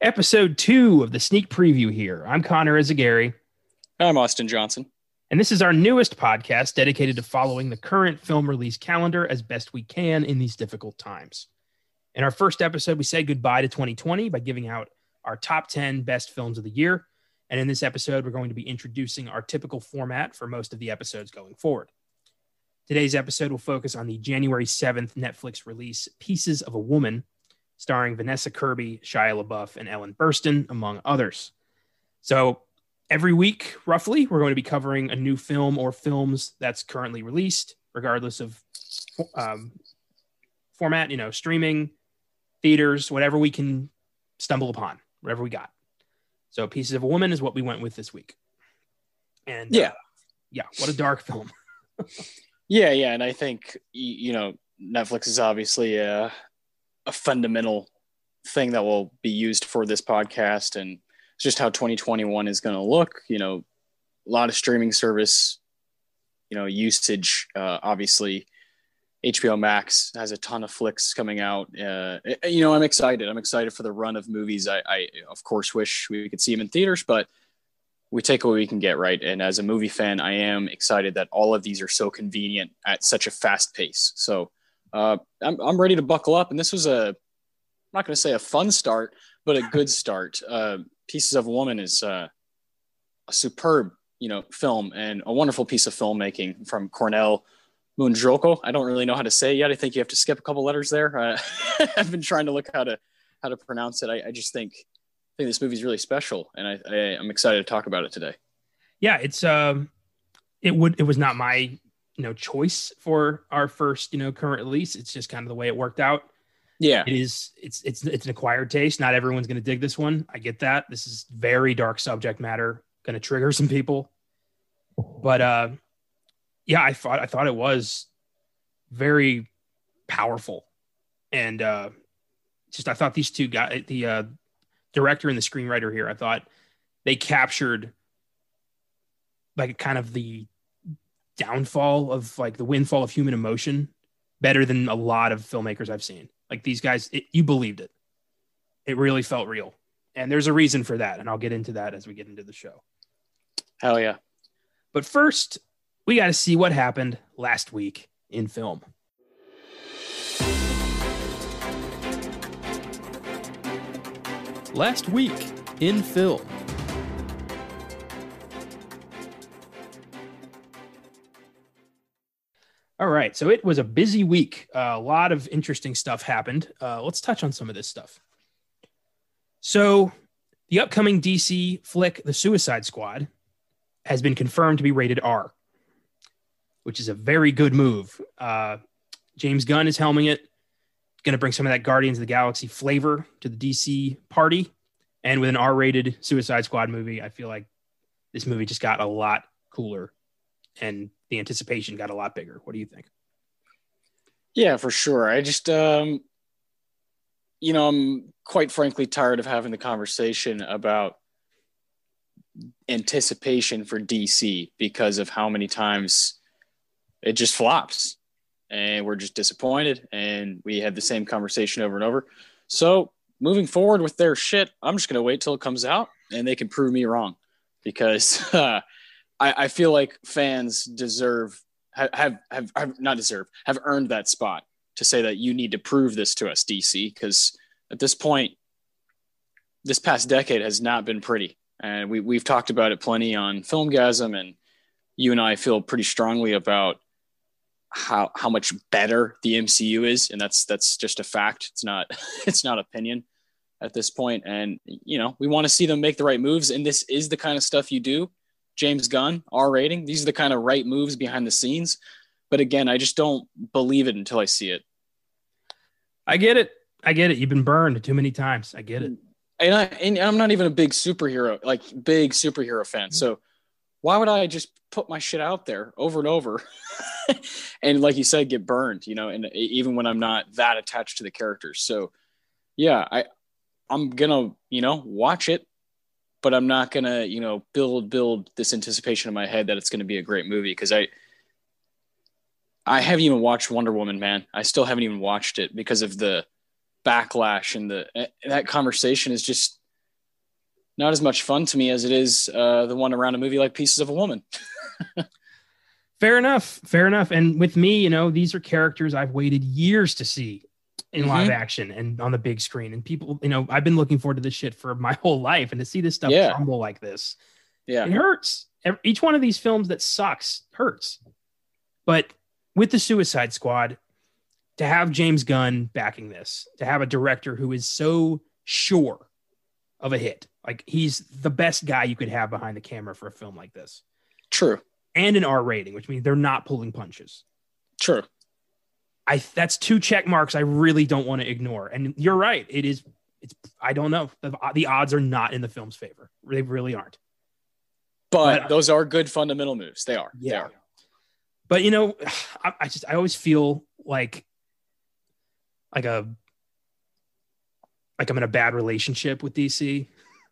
episode two of the sneak preview here. I'm Connor Eyzaguirre. I'm Austin Johnson. And this is our newest podcast dedicated to following the current film release calendar as best we can in these difficult times. In our first episode, we said goodbye to 2020 by giving out our top 10 best films of the year. And in this episode, we're going to be introducing our typical format for most of the episodes going forward. Today's episode will focus on the January 7th Netflix release, Pieces of a Woman, starring Vanessa Kirby, Shia LaBeouf, and Ellen Burstyn, among others. So every week, roughly, we're going to be covering a new film or films that's currently released, regardless of um, format, you know, streaming, theaters, whatever we can stumble upon, whatever we got. So Pieces of a Woman is what we went with this week. And Yeah. uh, yeah, what a dark film. Yeah, yeah, and I think you know Netflix is obviously a, a fundamental thing that will be used for this podcast, and just how 2021 is going to look. You know, a lot of streaming service, you know, usage. Uh, obviously, HBO Max has a ton of flicks coming out. Uh, you know, I'm excited. I'm excited for the run of movies. I, I of course wish we could see them in theaters, but we take what we can get, right? And as a movie fan, I am excited that all of these are so convenient at such a fast pace. So uh, I'm, I'm ready to buckle up. And this was a, I'm not going to say a fun start, but a good start. Uh, Pieces of a Woman is uh, a superb, you know, film and a wonderful piece of filmmaking from Cornell Munjoko. I don't really know how to say it yet. I think you have to skip a couple letters there. Uh, I've been trying to look how to how to pronounce it. I, I just think I think this movie's really special, and I, I I'm excited to talk about it today. yeah, it's um it would it was not my you know choice for our first, you know, current release. It's just kind of the way it worked out. Yeah, It is it's it's it's an acquired taste. Not everyone's gonna dig this one. I get that. This is very dark subject matter, gonna trigger some people. But uh yeah, I thought I thought it was very powerful. And uh just I thought these two guys the uh director and the screenwriter here, I thought they captured like kind of the downfall of like the windfall of human emotion better than a lot of filmmakers I've seen. Like these guys, it, you believed it. It really felt real. And there's a reason for that. And I'll get into that as we get into the show. hell yeah. But first, we got to see what happened last week in film. Last week in film. All right. So it was a busy week. Uh, a lot of interesting stuff happened. Uh, let's touch on some of this stuff. So, the upcoming DC flick, The Suicide Squad, has been confirmed to be rated R, which is a very good move. Uh, James Gunn is helming it, going to bring some of that Guardians of the Galaxy flavor to the DC party. And with an R rated Suicide Squad movie, I feel like this movie just got a lot cooler and the anticipation got a lot bigger. What do you think? Yeah, for sure. I just, um, you know, I'm quite frankly tired of having the conversation about anticipation for DC because of how many times it just flops and we're just disappointed and we had the same conversation over and over. So moving forward with their shit, I'm just going to wait till it comes out and they can prove me wrong because uh, I, I feel like fans deserve have, have have not deserve have earned that spot to say that you need to prove this to us DC because at this point this past decade has not been pretty. And we we've talked about it plenty on Filmgazm and you and I feel pretty strongly about how how much better the MCU is and that's that's just a fact. It's not it's not opinion at this point. And you know we want to see them make the right moves and this is the kind of stuff you do James Gunn R rating these are the kind of right moves behind the scenes but again I just don't believe it until I see it I get it. I get it. You've been burned too many times. I get it. and, I, and I'm not even a big superhero, like big superhero fan. Mm-hmm. So why would I just put my shit out there over and over? and like you said, get burned, you know, and even when I'm not that attached to the characters. So yeah, I, I'm gonna, you know, watch it, but I'm not gonna, you know, build, build this anticipation in my head that it's gonna be a great movie. Cause I, I haven't even watched Wonder Woman, man. I still haven't even watched it because of the backlash and the and that conversation is just not as much fun to me as it is uh, the one around a movie like Pieces of a Woman. fair enough. Fair enough. And with me, you know, these are characters I've waited years to see in mm-hmm. live action and on the big screen. And people, you know, I've been looking forward to this shit for my whole life, and to see this stuff yeah. crumble like this, yeah, it hurts. Each one of these films that sucks hurts. But with the Suicide Squad, to have James Gunn backing this, to have a director who is so sure of a hit, like he's the best guy you could have behind the camera for a film like this. True. And an R rating, which means they're not pulling punches. True. I that's two check marks I really don't want to ignore. And you're right. It is. It's. I don't know. The, the odds are not in the film's favor. They really aren't. But, but uh, those are good fundamental moves. They are. Yeah. They are. But you know, I, I just I always feel like like a like I'm in a bad relationship with DC.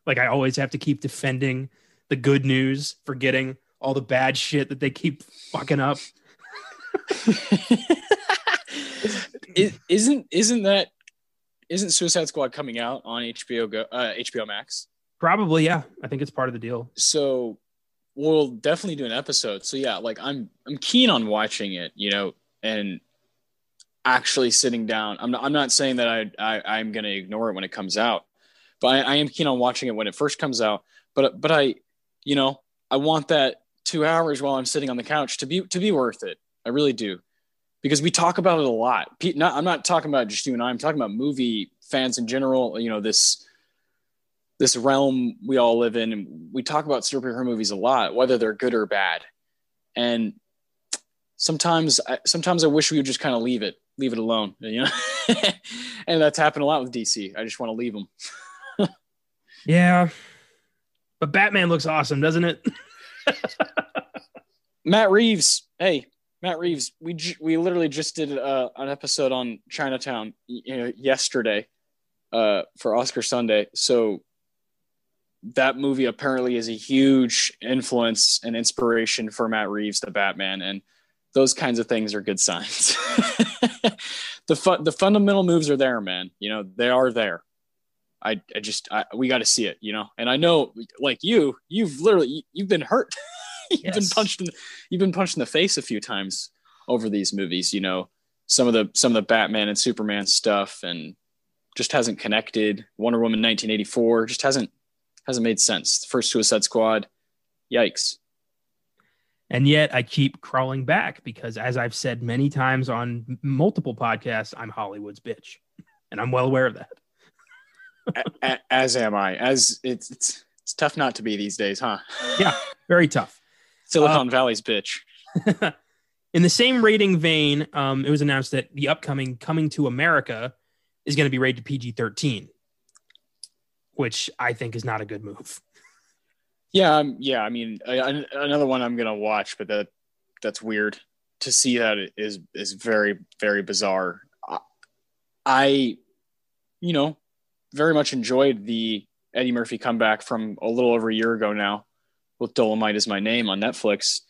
Like I always have to keep defending the good news, forgetting all the bad shit that they keep fucking up. isn't isn't that isn't Suicide Squad coming out on HBO Go uh, HBO Max? Probably, yeah. I think it's part of the deal. So we'll definitely do an episode. So yeah, like I'm I'm keen on watching it, you know, and actually sitting down. I'm not I'm not saying that I, I I'm gonna ignore it when it comes out, but I, I am keen on watching it when it first comes out. But but I, you know, I want that two hours while I'm sitting on the couch to be to be worth it. I really do because we talk about it a lot. Not, I'm not talking about just you and I. I'm talking about movie fans in general. You know this this realm we all live in, and we talk about superhero movies a lot, whether they're good or bad. And sometimes, sometimes I wish we would just kind of leave it, leave it alone. You know, and that's happened a lot with DC. I just want to leave them. yeah, but Batman looks awesome, doesn't it? Matt Reeves, hey, Matt Reeves, we we literally just did uh, an episode on Chinatown yesterday uh, for Oscar Sunday. So that movie apparently is a huge influence and inspiration for Matt Reeves, the Batman, and those kinds of things are good signs. the fu- the fundamental moves are there, man. You know they are there. I I just I, we got to see it, you know. And I know, like you, you've literally you've been hurt. you've yes. been punched in you've been punched in the face a few times over these movies you know some of the some of the batman and superman stuff and just hasn't connected. Wonder woman 1984 just hasn't hasn't made sense. The first suicide squad yikes. And yet i keep crawling back because as i've said many times on multiple podcasts i'm hollywood's bitch. And i'm well aware of that. As am i. As it's it's it's tough not to be these days huh? Yeah very tough Silicon uh, Valley's bitch. in the same rating vein, um, it was announced that the upcoming Coming to America is going to be rated PG 13, which I think is not a good move. Yeah, um, yeah. I mean, I, another one I'm going to watch, but that that's weird to see that is is very very bizarre. I, you know, very much enjoyed the Eddie Murphy comeback from a little over a year ago now with Dolemite is my name on Netflix,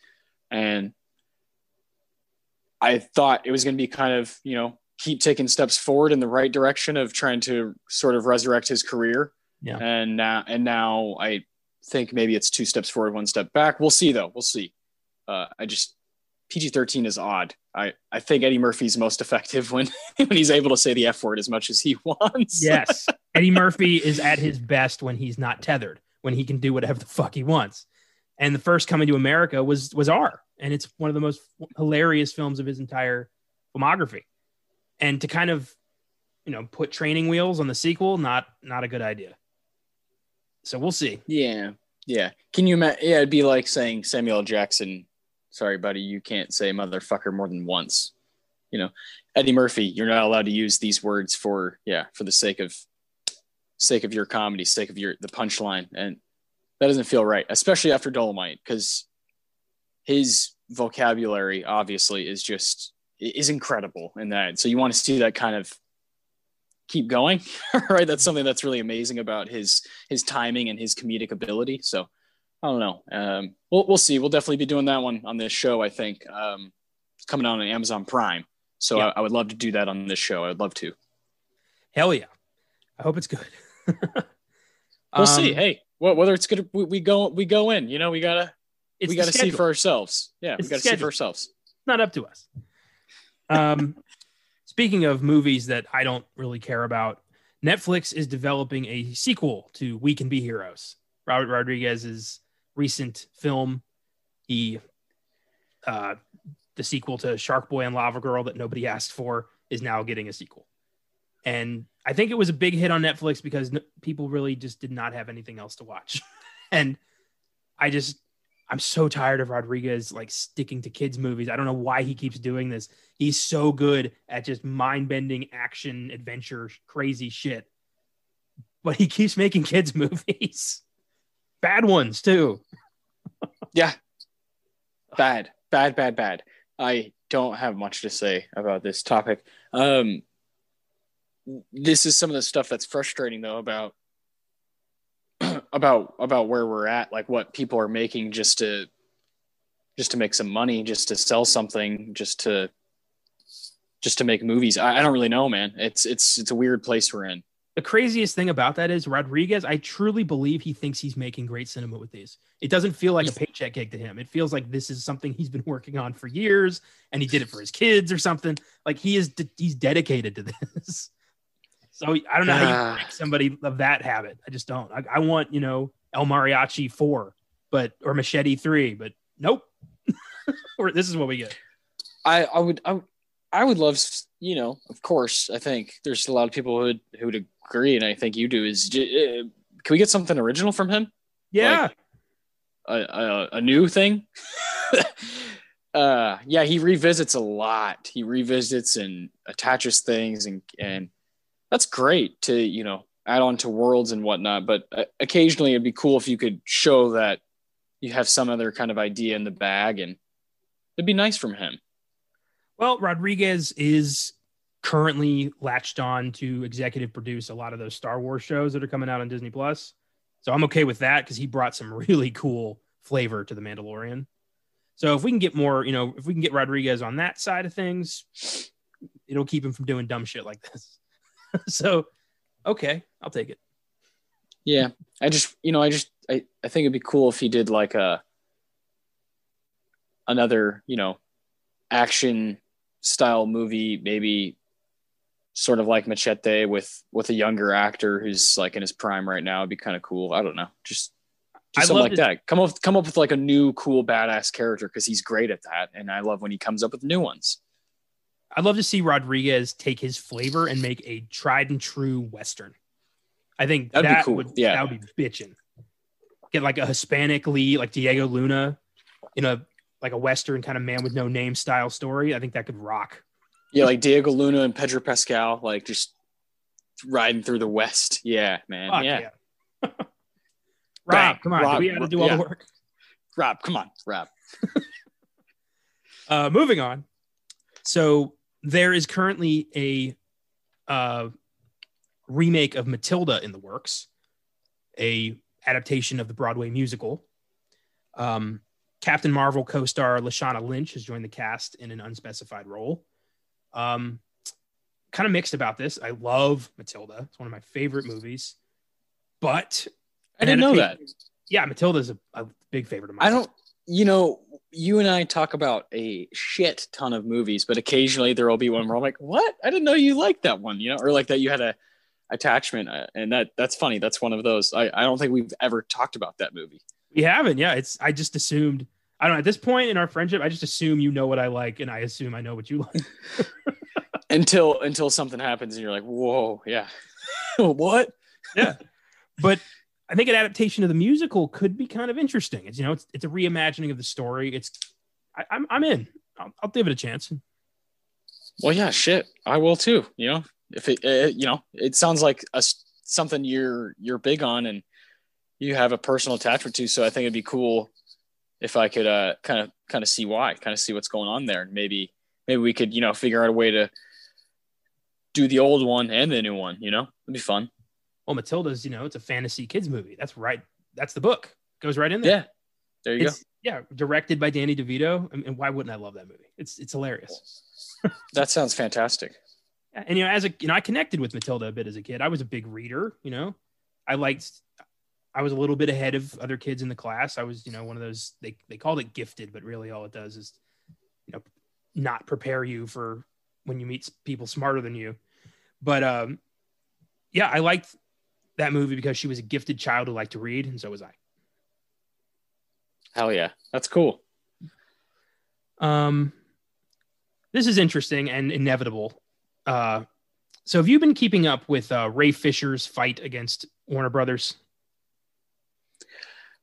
and I thought it was going to be kind of you know keep taking steps forward in the right direction of trying to sort of resurrect his career. Yeah. And now and now I think maybe it's two steps forward, one step back. We'll see though. We'll see. Uh, I just PG thirteen is odd. I, I think Eddie Murphy's most effective when when he's able to say the F word as much as he wants. yes, Eddie Murphy is at his best when he's not tethered, when he can do whatever the fuck he wants and the first coming to America was was R, and it's one of the most hilarious films of his entire filmography. And to kind of, you know, put training wheels on the sequel, not not a good idea. So we'll see. Yeah, yeah. Can you imagine? Yeah, it'd be like saying Samuel Jackson. Sorry, buddy, you can't say motherfucker more than once. You know, Eddie Murphy, you're not allowed to use these words for yeah for the sake of sake of your comedy, sake of your the punchline, and that doesn't feel right, especially after Dolemite, because his vocabulary obviously is just is incredible in that. So you want to see that kind of keep going, right? That's something that's really amazing about his his timing and his comedic ability. So I don't know. Um, we'll we'll see. We'll definitely be doing that one on this show. I think um, coming out on Amazon Prime. So yeah. I, I, would love to do that on this show. I would love to. Hell yeah! I hope it's good. we'll um, see. Hey, Well, whether it's gonna we, we go we go in, you know, we gotta It's we gotta see for ourselves. Yeah, It's we gotta see for ourselves. not up to us. Um, speaking of movies that I don't really care about, Netflix is developing a sequel to We Can Be Heroes. Robert Rodriguez's recent film. He, uh, the sequel to Shark Boy and Lava Girl that nobody asked for, is now getting a sequel. And I think it was a big hit on Netflix because n- people really just did not have anything else to watch. and I just, I'm so tired of Rodriguez like sticking to kids movies. I don't know why he keeps doing this. He's so good at just mind-bending action, adventure, crazy shit. But he keeps making kids movies. Bad ones too. Yeah. Bad, bad, bad, bad. I don't have much to say about this topic. Um, this is some of the stuff that's frustrating though about about about where we're at, like what people are making just to just to make some money, just to sell something, just to just to make movies. I, I don't really know, man. It's it's it's a weird place we're in. The craziest thing about that is Rodriguez, I truly believe he thinks he's making great cinema with these. It doesn't feel like a paycheck gig to him. It feels like this is something he's been working on for years and he did it for his kids or something. Like he is de- he's dedicated to this. So I don't know how you break somebody of that habit. I just don't. I, I want, you know, El Mariachi 4, but or Machete 3, but nope. or this is what we get. I, I would I, would- I would love you know of course I think there's a lot of people who would who would agree and I think you do is uh, can we get something original from him Yeah. a a, a new thing uh yeah he revisits a lot he revisits and attaches things and and that's great to you know add on to worlds and whatnot but uh, occasionally it'd be cool if you could show that you have some other kind of idea in the bag and it'd be nice from him Well, Rodriguez is currently latched on to executive produce a lot of those Star Wars shows that are coming out on Disney Plus. So I'm okay with that because he brought some really cool flavor to the Mandalorian. So if we can get more, you know, if we can get Rodriguez on that side of things, it'll keep him from doing dumb shit like this. so okay, I'll take it. Yeah, I just you know I just I, I think it'd be cool if he did like a another you know action style movie, maybe sort of like Machete with with a younger actor who's like in his prime right now. It'd be kind of cool. I don't know, just I'd something like to- that. Come up come up with like a new cool badass character because he's great at that, and I love when he comes up with new ones. I'd love to see Rodriguez take his flavor and make a tried and true Western. I think That'd be that cool. would Yeah. that would be bitching. Get like a Hispanic lead, like Diego Luna, in a like a Western kind of man with no name style story. I think that could rock. Yeah, like Diego Luna and Pedro Pascal, like just riding through the West. Yeah, man. Fuck yeah. Rob, Bang. come on, Rob, we got to do all yeah. the work. Rob, come on, Rob. Uh, moving on. So there is currently a uh, remake of Matilda in the works, a adaptation of the Broadway musical. Um, Captain Marvel co-star Lashana Lynch has joined the cast in an unspecified role. Um, kind of mixed about this. I love Matilda; it's one of my favorite movies. But I didn't know that. Yeah, Matilda's a, a big favorite of mine. I don't, you know, you and I talk about a shit ton of movies, but occasionally there will be one where I'm like, what? I didn't know you liked that one, you know, or like that you had a attachment. uh, And that that's funny. That's one of those. I, I don't think we've ever talked about that movie. We haven't. Yeah, it's. I just assumed. I don't know. At this point in our friendship, I just assume you know what I like, and I assume I know what you like. Until until something happens and you're like, whoa, yeah. what? Yeah, but I think an adaptation of the musical could be kind of interesting. It's you know, it's it's a reimagining of the story. It's. I, I'm I'm in. I'll, I'll give it a chance. Well, yeah, shit. I will too. You know, if it, uh, you know, it sounds like a something you're you're big on and you have a personal attachment to. So I think it'd be cool if I could uh kind of kind of see why, kind of see what's going on there, and maybe maybe we could you know figure out a way to do the old one and the new one. You know, it'd be fun. Well, Matilda's. You know, it's a fantasy kids movie. That's right. That's the book. Goes right in there. Yeah, there you It's, yeah, directed by Danny DeVito. And, and why wouldn't I love that movie? It's it's hilarious. That sounds fantastic. and you know as a you know i connected with matilda a bit as a kid i was a big reader you know i liked I was a little bit ahead of other kids in the class. I was, you know, one of those they they called it gifted, but really all it does is, you know, not prepare you for when you meet people smarter than you. But um, yeah, I liked that movie because she was a gifted child who liked to read, and so was I. Hell yeah, that's cool. Um, this is interesting and inevitable. Uh, so have you been keeping up with uh, Ray Fisher's fight against Warner Brothers?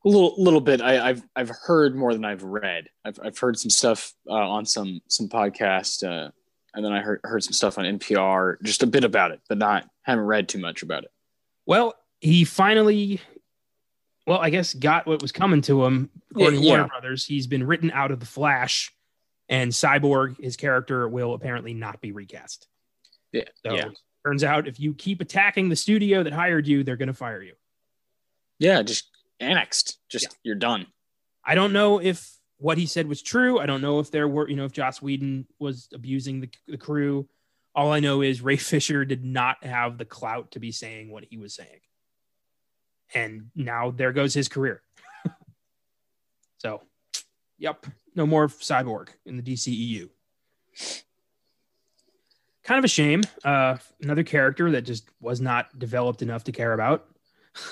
A little, little bit. I, have I've heard more than I've read. I've, I've heard some stuff uh, on some some podcast, uh, and then I heard heard some stuff on NPR, just a bit about it, but not haven't read too much about it. Well, he finally, well, I guess got what was coming to him. According yeah, to Warner yeah. Brothers, he's been written out of the Flash, and Cyborg, his character, will apparently not be recast. Yeah. So yeah. turns out if you keep attacking the studio that hired you, they're going to fire you. Yeah, just annexed. Just yeah. you're done. I don't know if what he said was true. I don't know if there were, you know, if Joss Whedon was abusing the, the crew. All I know is Ray Fisher did not have the clout to be saying what he was saying. And now there goes his career. so, yep, no more cyborg in the DCEU. Kind of a shame. Uh, another character that just was not developed enough to care about.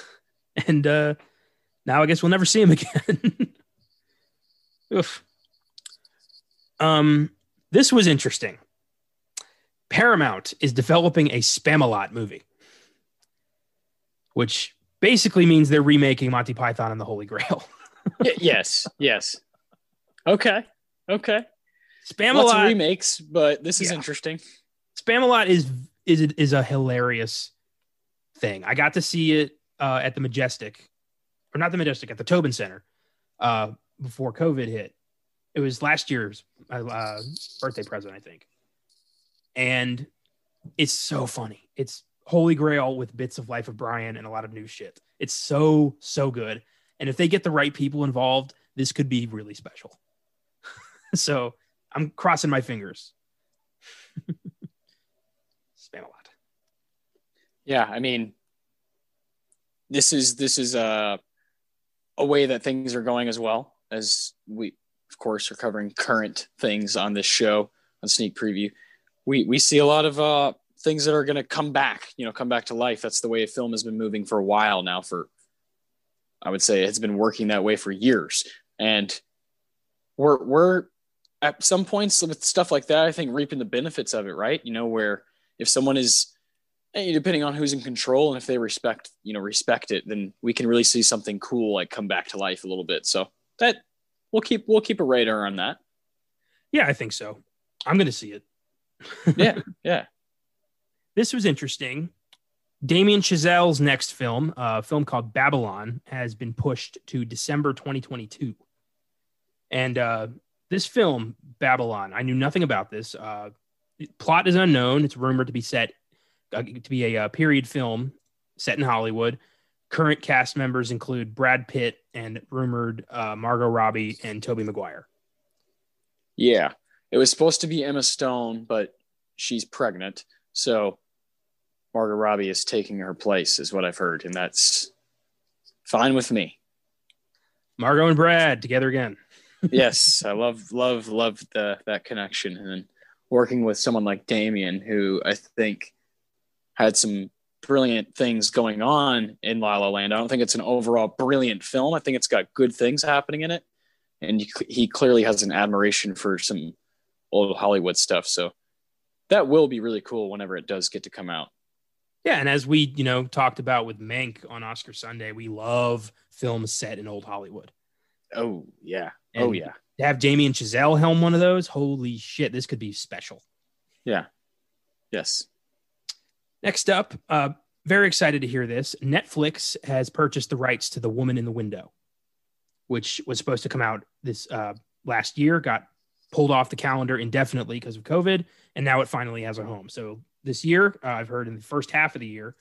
and uh, now I guess we'll never see him again. Oof. Um, this was interesting. Paramount is developing a Spamalot movie, which basically means they're remaking Monty Python and the Holy Grail. yes, yes. Okay, okay. Spamalot remakes, but this is yeah. interesting. Spamalot is is is a hilarious thing. I got to see it uh, at the Majestic, or not the Majestic, at the Tobin Center uh, before COVID hit. It was last year's uh, birthday present, I think, and it's so funny. It's Holy Grail with bits of Life of Brian and a lot of new shit. It's so so good, and if they get the right people involved, this could be really special. so I'm crossing my fingers. Spam a lot. Yeah, I mean, this is this is a a way that things are going as well as we, of course, are covering current things on this show on sneak preview. We we see a lot of uh, things that are going to come back, you know, come back to life. That's the way a film has been moving for a while now. For I would say it's been working that way for years, and we're we're at some points with stuff like that. I think reaping the benefits of it, right? You know, where if someone is eh, depending on who's in control and if they respect you know respect it then we can really see something cool like come back to life a little bit so that we'll keep we'll keep a radar on that yeah i think so i'm gonna see it yeah yeah this was interesting damien chazelle's next film a film called babylon has been pushed to december 2022 and uh, this film babylon i knew nothing about this uh, plot is unknown. It's rumored to be set uh, to be a uh, period film set in Hollywood. Current cast members include Brad Pitt and rumored uh, Margot Robbie and Tobey Maguire. Yeah, it was supposed to be Emma Stone, but she's pregnant, so Margot Robbie is taking her place, is what I've heard, and that's fine with me. Margot and Brad together again. yes, I love, love, love the that connection, and working with someone like Damien, who I think had some brilliant things going on in La La Land. I don't think it's an overall brilliant film. I think it's got good things happening in it, and he clearly has an admiration for some old Hollywood stuff. So that will be really cool whenever it does get to come out. Yeah, and as we you know talked about with Mank on Oscar Sunday, we love films set in old Hollywood. Oh yeah, oh, and oh yeah to have Damien Chazelle helm one of those, holy shit, this could be special. Yeah. Yes. Next up, uh, very excited to hear this. Netflix has purchased the rights to The Woman in the Window, which was supposed to come out this uh, last year, got pulled off the calendar indefinitely because of COVID, and now it finally has a home. So this year, uh, I've heard in the first half of the year,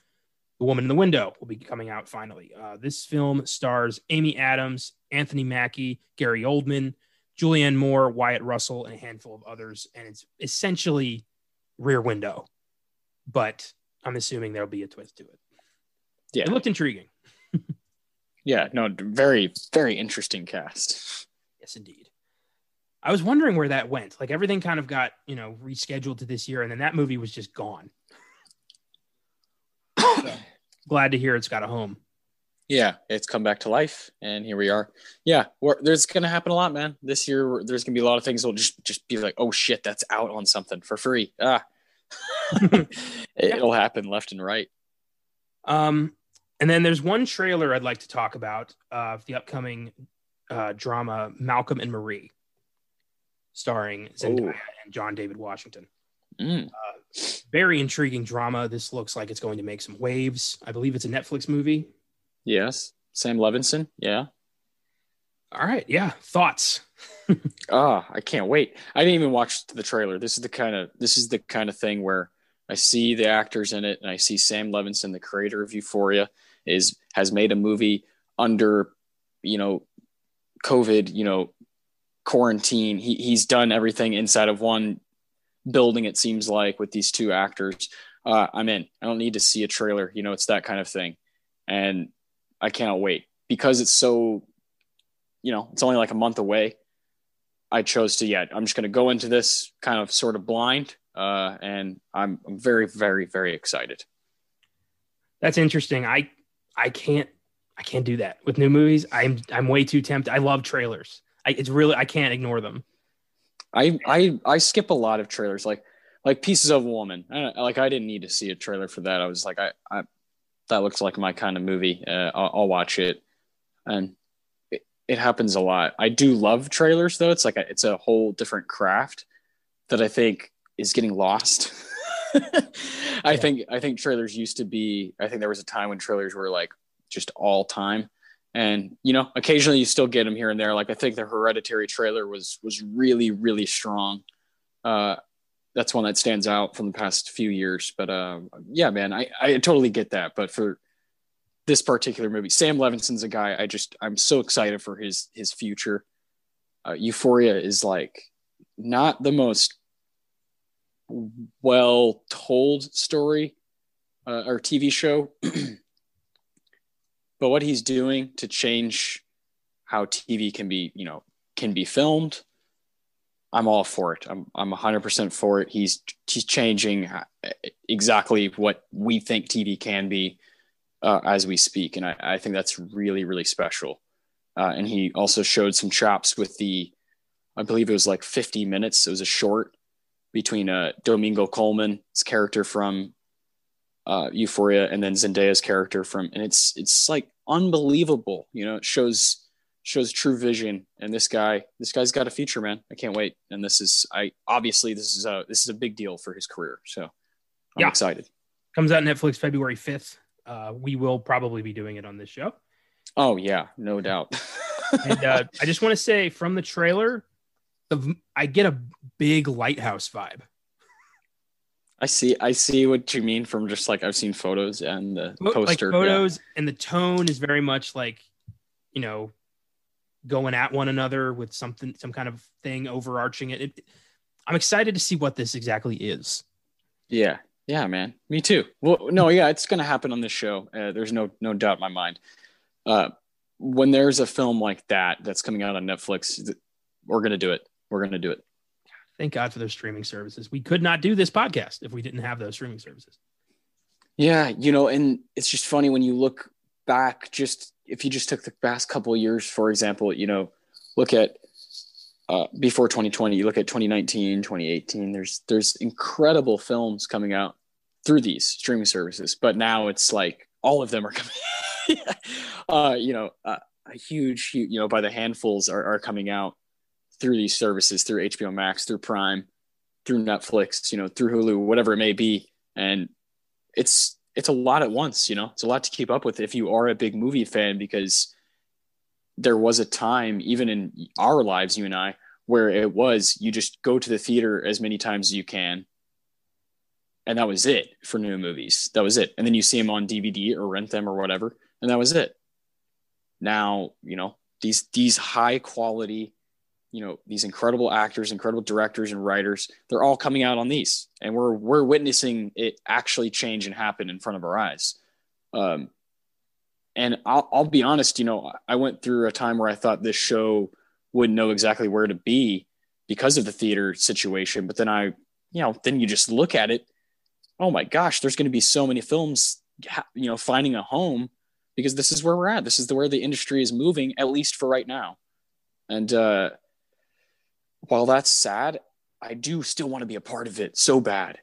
The Woman in the Window will be coming out finally. Uh, this film stars Amy Adams, Anthony Mackie, Gary Oldman, Julianne Moore, Wyatt Russell, and a handful of others. And it's essentially Rear Window, but I'm assuming there'll be a twist to it. Yeah. It looked intriguing. Yeah, no, very, very interesting cast. Yes, indeed. I was wondering where that went. Like everything kind of got, you know, rescheduled to this year, and then that movie was just gone. so, glad to hear it's got a home. Yeah, it's come back to life, and here we are. Yeah, there's gonna happen a lot, man. This year, there's gonna be a lot of things that'll just just be like, oh shit, that's out on something for free. Ah, it'll happen left and right. Um, and then there's one trailer I'd like to talk about of uh, the upcoming uh, drama Malcolm and Marie, starring Zendaya Ooh. and John David Washington. Mm. Uh, very intriguing drama. This looks like it's going to make some waves. I believe it's a Netflix movie. Yes, Sam Levinson. Yeah. All right. Yeah. Thoughts. Ah, oh, I can't wait. I didn't even watch the trailer. This is the kind of this is the kind of thing where I see the actors in it, and I see Sam Levinson, the creator of Euphoria, is has made a movie under, you know, COVID, you know, quarantine. He he's done everything inside of one building. It seems like with these two actors. Uh, I'm in. I don't need to see a trailer. You know, it's that kind of thing, and I cannot wait because it's so. You know, it's only like a month away. I chose to, yeah, I'm just going to go into this kind of sort of blind uh, and I'm, I'm very, very, very excited. That's interesting. I I can't I can't do that with new movies. I'm I'm way too tempted. I love trailers. I, it's really I can't ignore them. I I I skip a lot of trailers, like like Pieces of a Woman. I like I didn't need to see a trailer for that. I was like, I, I that looks like my kind of movie. Uh, I'll, I'll watch it, and it, it happens a lot. I do love trailers though. It's like a, it's a whole different craft that I think is getting lost. I yeah. think I think trailers used to be. I think there was a time when trailers were like just all time, and you know, occasionally you still get them here and there. Like I think the Hereditary trailer was was really really strong. Uh, that's one that stands out from the past few years. But uh, yeah, man, I I totally get that. But for this particular movie, Sam Levinson's a guy I just I'm so excited for his his future. Uh, Euphoria is like not the most well told story uh, or TV show. but what he's doing to change how TV can be, you know, can be filmed, I'm all for it. I'm I'm 100% for it. He's he's changing uh, exactly what we think TV can be uh, as we speak, and I, I think that's really really special. Uh, and he also showed some chops with the, I believe it was like 50 minutes. It was a short between uh, Domingo Colman's character from uh, Euphoria and then Zendaya's character from, and it's it's like unbelievable. You know, it shows shows true vision. And this guy, this guy's got a future, man. I can't wait. And this is, I obviously this is a this is a big deal for his career. So I'm yeah. excited. Comes out Netflix February fifth. Uh, we will probably be doing it on this show. Oh yeah, no doubt. and uh, I just want to say from the trailer, the I get a big lighthouse vibe. I see. I see what you mean from just like I've seen photos and the poster. Like photos yeah. and the tone is very much like, you know, going at one another with something, some kind of thing overarching it. it I'm excited to see what this exactly is. Yeah, yeah, man. Me too. Well, no, yeah, it's gonna happen on this show. Uh, there's no no doubt in my mind. Uh, when there's a film like that that's coming out on Netflix, we're gonna do it. We're gonna do it. Thank God for those streaming services. We could not do this podcast if we didn't have those streaming services. Yeah, you know, and it's just funny when you look back. Just if you just took the past couple years, for example, you know, look at uh, before 2020, you look at 2019, 2018. There's there's incredible films coming out through these streaming services, but now it's like all of them are coming. uh, you know, uh, a huge, you know, by the handfuls are, are coming out through these services, through HBO Max, through Prime, through Netflix, you know, through Hulu, whatever it may be. And it's it's a lot at once, you know. It's a lot to keep up with if you are a big movie fan because there was a time even in our lives you and I where it was you just go to the theater as many times as you can and that was it for new movies. That was it. And then you see them on DVD or rent them or whatever, and that was it. Now, you know, these these high quality you know these incredible actors incredible directors and writers they're all coming out on these and we're we're witnessing it actually change and happen in front of our eyes um and I'll, I'll be honest, you know, I went through a time where I thought this show wouldn't know exactly where to be because of the theater situation. But then I, you know, then you just look at it. Oh my gosh, there's going to be so many films, you know, finding a home because this is where we're at. This is the, where the industry is moving, at least for right now. And uh, while that's sad, I do still want to be a part of it so bad.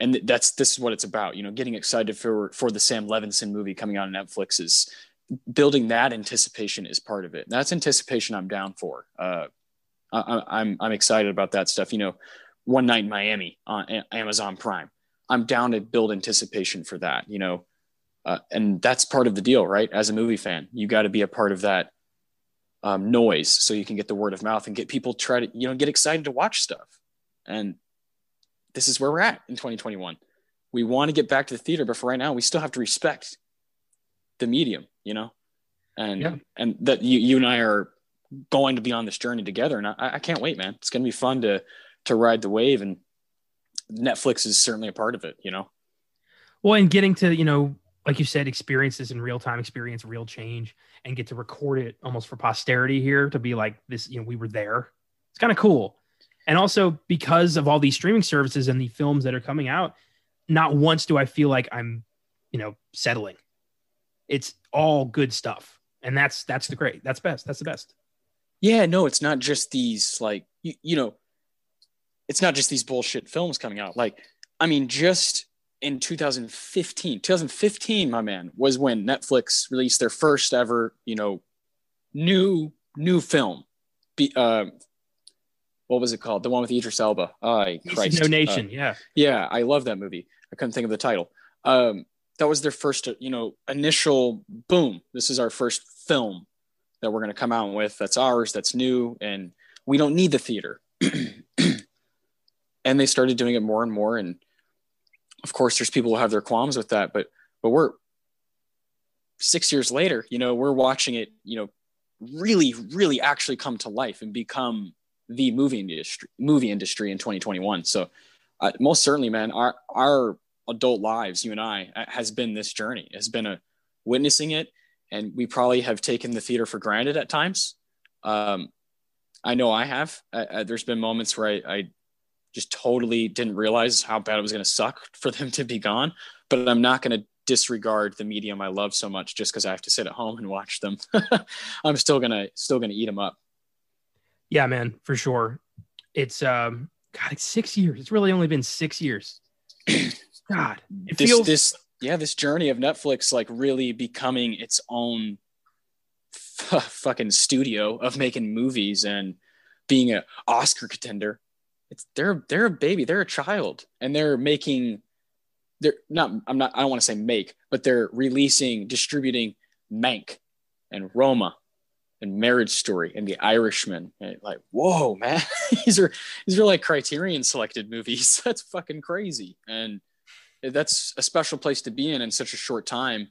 And that's this is what it's about. You know, getting excited for for the Sam Levinson movie coming out on Netflix is building that anticipation is part of it. That's anticipation I'm down for. Uh, I, am I'm, I'm excited about that stuff. You know, One Night in Miami on Amazon Prime. I'm down to build anticipation for that. You know, uh, and that's part of the deal, right? As a movie fan, you got to be a part of that um, noise so you can get the word of mouth and get people try to, you know, get excited to watch stuff. And this is where we're at in 2021. We want to get back to the theater, but for right now, we still have to respect the medium, you know, and yeah. and that you you and I are going to be on this journey together, and I, I can't wait, man. It's going to be fun to to ride the wave, and Netflix is certainly a part of it, you know. Well, and getting to you know like you said, experiences in real time, experience real change, and get to record it almost for posterity here to be like this. You know, we were there. It's kind of cool, and also because of all these streaming services and the films that are coming out, not once do I feel like I'm, you know, settling. It's all good stuff, and that's that's the great. That's best. That's the best. Yeah, no, it's not just these like you, you know, it's not just these bullshit films coming out. Like, I mean, just in 2015 2015 my man was when netflix released their first ever you know new new film. Be, uh, what was it called? The one with idris elba. I Christ. no nation uh, yeah. yeah i love that movie. I couldn't think of the title. Um, that was their first you know initial boom this is our first film that we're going to come out with that's ours that's new and we don't need the theater. And they started doing it more and more and of course there's people who have their qualms with that but but we're six years later you know we're watching it you know really really actually come to life and become the movie industry movie industry in 2021 so uh, most certainly man our our adult lives you and i uh, has been this journey has been a witnessing it and we probably have taken the theater for granted at times. Um, i know i have. Uh, uh there's been moments where I, I just totally didn't realize how bad it was going to suck for them to be gone. But I'm not going to disregard the medium I love so much just because I have to sit at home and watch them. I'm still gonna still gonna eat them up. Yeah, man, for sure. It's um, God, it's six years. It's really only been six years. God, it this, feels this yeah this journey of Netflix like really becoming its own f- fucking studio of making movies and being an Oscar contender it's they're they're a baby, they're a child, and they're making they're not I'm not I don't want to say make, but they're releasing, distributing Mank and Roma and Marriage Story and The Irishman. And like, whoa, man, these are these are like Criterion selected movies. That's fucking crazy, and that's a special place to be in in such a short time.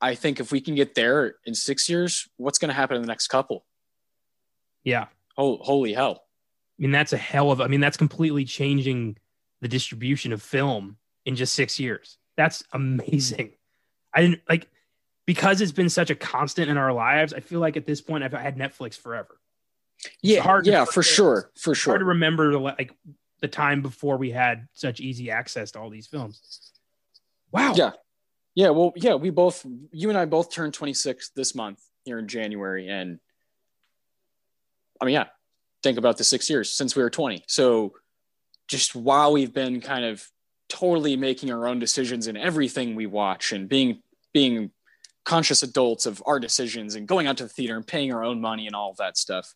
I think if we can get there in six years, what's going to happen in the next couple? Yeah. Oh, holy hell! I mean, that's a hell of, I mean, that's completely changing the distribution of film in just six years. That's amazing. I didn't like, because it's been such a constant in our lives. I feel like at this point, I've had Netflix forever. Yeah, hard yeah, for sure, for sure. Hard to remember like the time before we had such easy access to all these films. Wow. Yeah, yeah. Well, yeah. We both, you and I, both turned 26 this month here in January, and I mean, yeah, think about the six years since we were 20. So just while we've been kind of totally making our own decisions in everything we watch and being being conscious adults of our decisions and going out to the theater and paying our own money and all that stuff.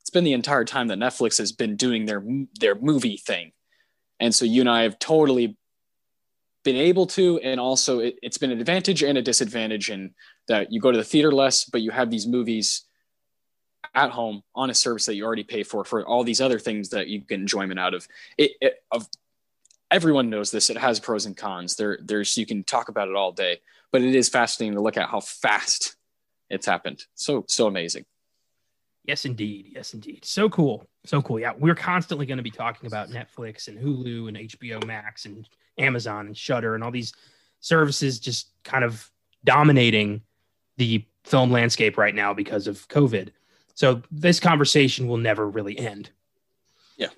It's been the entire time that Netflix has been doing their their movie thing. And so you and I have totally been able to and also it, has been an advantage and a disadvantage in that you go to the theater less but you have these movies at home on a service that you already pay for for all these other things that you get enjoyment out of. It, it of everyone knows this. It has pros and cons. There there's you can talk about it all day but it is fascinating to look at how fast it's happened. So so amazing. Yes indeed. Yes indeed. So cool. So cool. Yeah. We're constantly going to be talking about netflix and hulu and hbo max and amazon and shudder and all these services just kind of dominating the film landscape right now because of COVID. So this conversation will never really end. Yeah.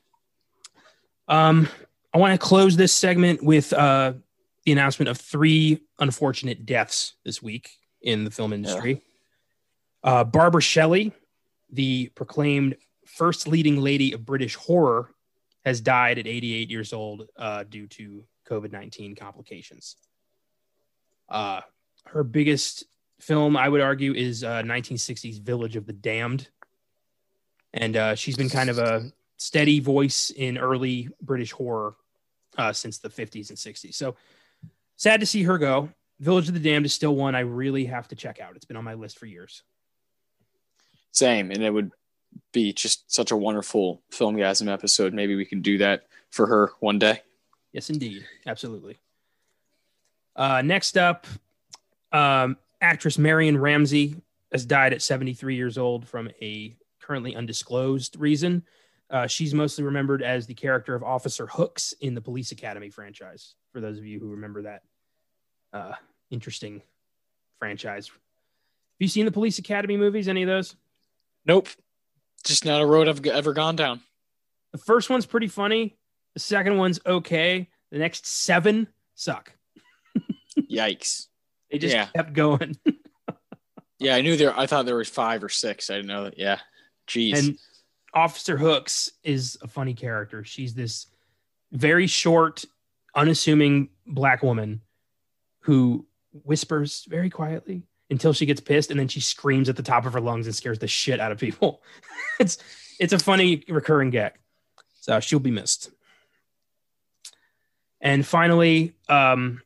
Um, I want to close this segment with uh, the announcement of three unfortunate deaths this week in the film industry. Yeah. Uh, Barbara Shelley, the proclaimed first leading lady of British horror, has died at 88 years old uh, due to COVID 19 complications. Uh, her biggest film, I would argue, is uh, 1960s Village of the Damned. And uh, she's been kind of a steady voice in early British horror uh, since the 50s and 60s. So sad to see her go. Village of the Damned is still one I really have to check out. It's been on my list for years. Same. And it would be just such a wonderful Filmgazm episode. Maybe we can do that for her one day. Yes, indeed. Absolutely. Uh, next up, um, actress Marion Ramsey has died at 73 years old from a currently undisclosed reason. Uh, she's mostly remembered as the character of Officer Hooks in the Police Academy franchise. For those of you who remember that uh, interesting franchise, have you seen the Police Academy movies? Any of those? Nope. Just not a road I've ever gone down. The first one's pretty funny. The second one's okay. The next seven suck. Yikes. They just yeah. kept going. yeah, I knew there. I thought there was five or six. I didn't know that. Yeah. Jeez. And Officer Hooks is a funny character. She's this very short, unassuming black woman who whispers very quietly until she gets pissed and then she screams at the top of her lungs and scares the shit out of people. it's it's a funny recurring gag. So she'll be missed. And finally, um,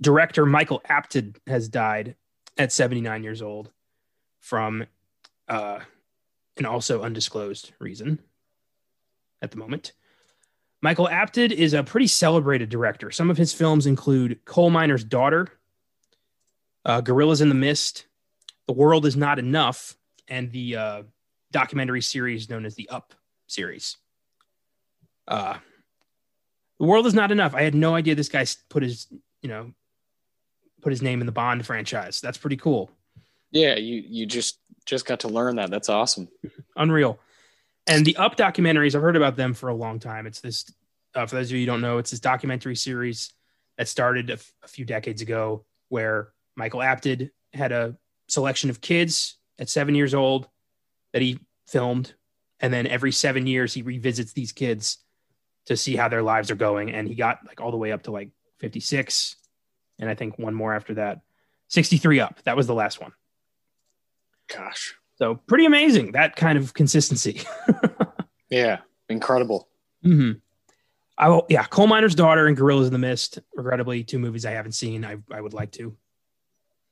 director Michael Apted has died at 79 years old from uh, an also undisclosed reason at the moment. Michael Apted is a pretty celebrated director. Some of his films include Coal Miner's Daughter, uh, Gorillas in the Mist, The World Is Not Enough, and the uh, documentary series known as the Up series. Uh, the World Is Not Enough. I had no idea this guy put his, you know, put his name in the Bond franchise. That's pretty cool. Yeah, you you just just got to learn that. That's awesome. Unreal. And the Up documentaries, I've heard about them for a long time. It's this, uh, for those of you who don't know, it's this documentary series that started a, f- a few decades ago where Michael Apted had a selection of kids at seven years old that he filmed. And then every seven years, he revisits these kids to see how their lives are going. And he got like all the way up to like 56. And I think one more after that, 63 up. That was the last one. Gosh. So pretty amazing that kind of consistency. yeah, incredible. Mm-hmm. I will, yeah, Coal Miner's Daughter and Gorillas in the Mist. Regrettably, two movies I haven't seen. I I would like to.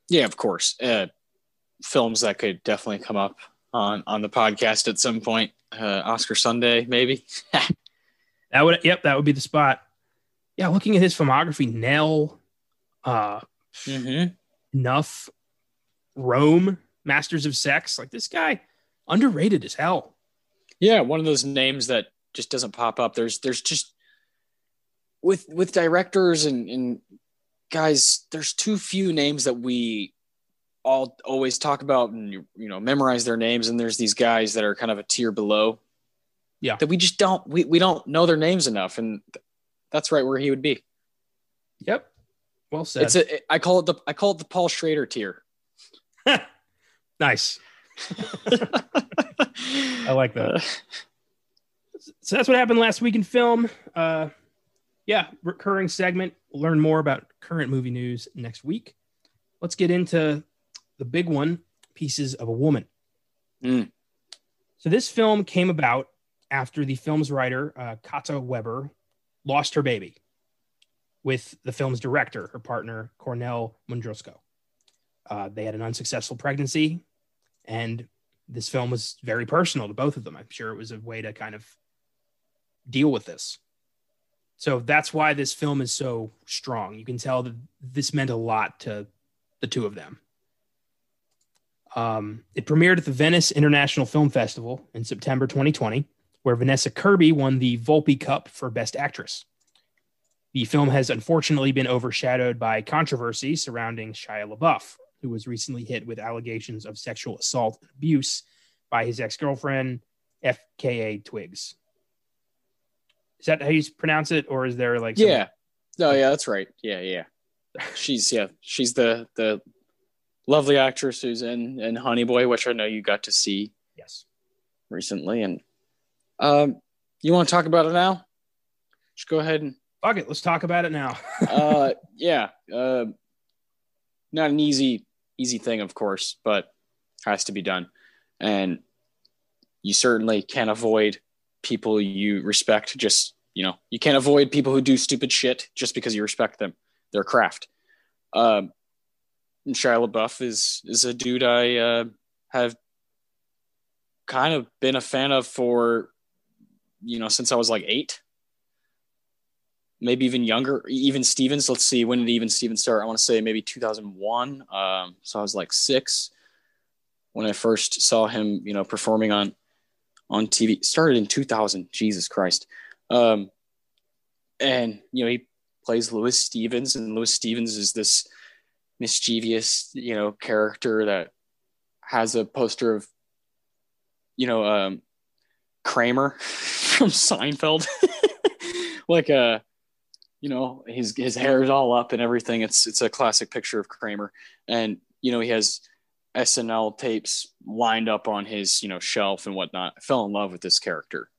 Yeah, of course. Uh, films that could definitely come up on on the podcast at some point. Uh, Oscar Sunday, maybe. that would, yep, that would be the spot. Yeah, looking at his filmography, Nell, uh, mm-hmm. Enough, Rome, Masters of Sex. Like this guy, underrated as hell. Yeah, one of those names that just doesn't pop up. There's there's just with with directors and, and guys, there's too few names that we all always talk about and you, you know memorize their names. And there's these guys that are kind of a tier below. Yeah, that we just don't we, we don't know their names enough, and that's right where he would be. Yep. Well said. It's a I call it the I call it the Paul Schrader tier. Nice. I like that. So that's what happened last week in film. Uh, yeah, recurring segment. We'll learn more about current movie news next week. Let's get into the big one Pieces of a Woman. Mm. So this film came about after the film's writer, uh, Kata Weber, lost her baby with the film's director, her partner, Kornél Mundruczó. Uh, they had an unsuccessful pregnancy, and this film was very personal to both of them. I'm sure it was a way to kind of deal with this. So that's why this film is so strong. You can tell that this meant a lot to the two of them. Um, it premiered at the Venice International Film Festival in September 2020, where Vanessa Kirby won the Volpi Cup for Best Actress. The film has unfortunately been overshadowed by controversy surrounding Shia LaBeouf, who was recently hit with allegations of sexual assault and abuse by his ex girlfriend, FKA Twigs. Is that how you pronounce it, or is there like some... yeah? No, yeah, that's right. Yeah, yeah. She's yeah, she's the the lovely actress who's in in Honey Boy, which I know you got to see. Yes. Recently, and um, you want to talk about it now? Just go ahead and fuck it. Let's talk about it now. uh, yeah. Uh, not an easy easy thing, of course, but has to be done, and you certainly can't avoid people you respect. Just you know, you can't avoid people who do stupid shit just because you respect them, their craft. Um, and Shia LaBeouf is is a dude I uh, have kind of been a fan of for you know since I was like eight, maybe even younger. Even Stevens. Let's see when did even Stevens start? I want to say maybe 2001. Um, so I was like six when I first saw him. You know, performing on on TV. Started in 2000. Jesus Christ. Um, and you know he plays Lewis Stevens, and Lewis Stevens is this mischievous, you know, character that has a poster of, you know, um, Kramer from Seinfeld, like a, uh, you know, his his hair is all up and everything. It's it's a classic picture of Kramer, and you know he has SNL tapes lined up on his you know shelf and whatnot. I fell in love with this character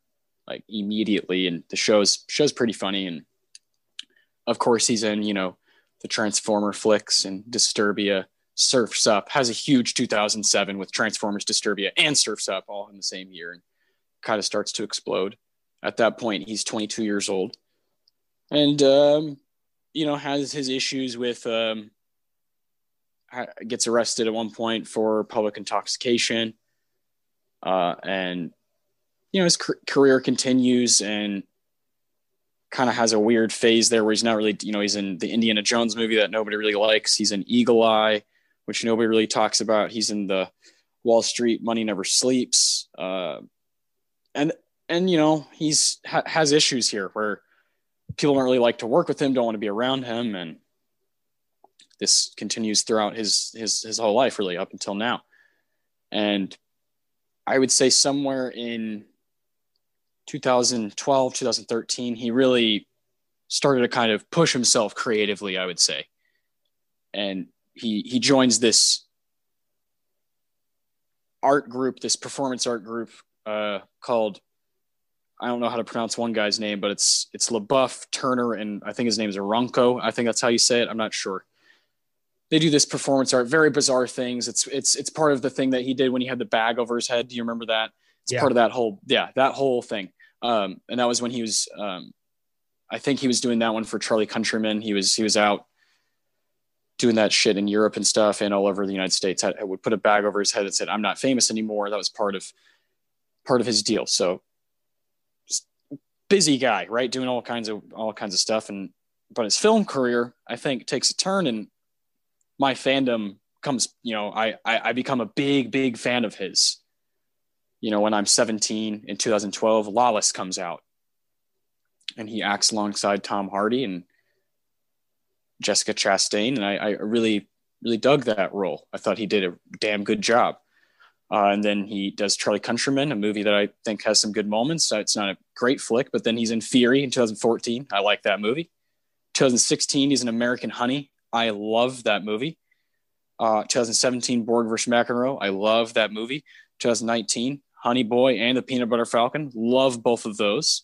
like immediately, and the show's show's pretty funny, and of course he's in you know the Transformer flicks and Disturbia. Surfs Up has a huge 2007 with Transformers, Disturbia, and Surfs Up all in the same year, and kind of starts to explode. At that point, he's 22 years old, and um, you know has his issues with um, gets arrested at one point for public intoxication, uh, and you know his career continues and kind of has a weird phase there where he's not really, you know, he's in the Indiana Jones movie that nobody really likes. He's in Eagle Eye, which nobody really talks about. He's in the Wall Street Money Never Sleeps, uh, and and you know he's ha- has issues here where people don't really like to work with him, don't want to be around him, and this continues throughout his his his whole life, really up until now. And I would say somewhere in 2012, 2013, he really started to kind of push himself creatively, I would say. And he he joins this art group, this performance art group uh, called I don't know how to pronounce one guy's name, but it's it's LaBeouf, Turner, and I think his name is Aronco. I think that's how you say it. I'm not sure. They do this performance art, very bizarre things. It's it's it's part of the thing that he did when he had the bag over his head. Do you remember that? It's yeah. part of that whole yeah that whole thing. Um, and that was when he was, um, I think he was doing that one for Charlie Countryman. He was, he was out doing that shit in Europe and stuff and all over the United States. I, I would put a bag over his head that said, I'm not famous anymore. That was part of, part of his deal. So busy guy, right? Doing all kinds of, all kinds of stuff. And, but his film career, I think takes a turn and my fandom comes, you know, I, I, I become a big, big fan of his you know, when I'm 17 in 2012, Lawless comes out and he acts alongside Tom Hardy and Jessica Chastain. And I, I really, really dug that role. I thought he did a damn good job. Uh, and then he does Charlie Countryman, a movie that I think has some good moments. it's not a great flick, but then he's in Fury in 2014. I like that movie. 2016, he's in American Honey. I love that movie. Uh, 2017, Borg versus McEnroe. I love that movie. 2019, Honey Boy and the Peanut Butter Falcon. Love both of those.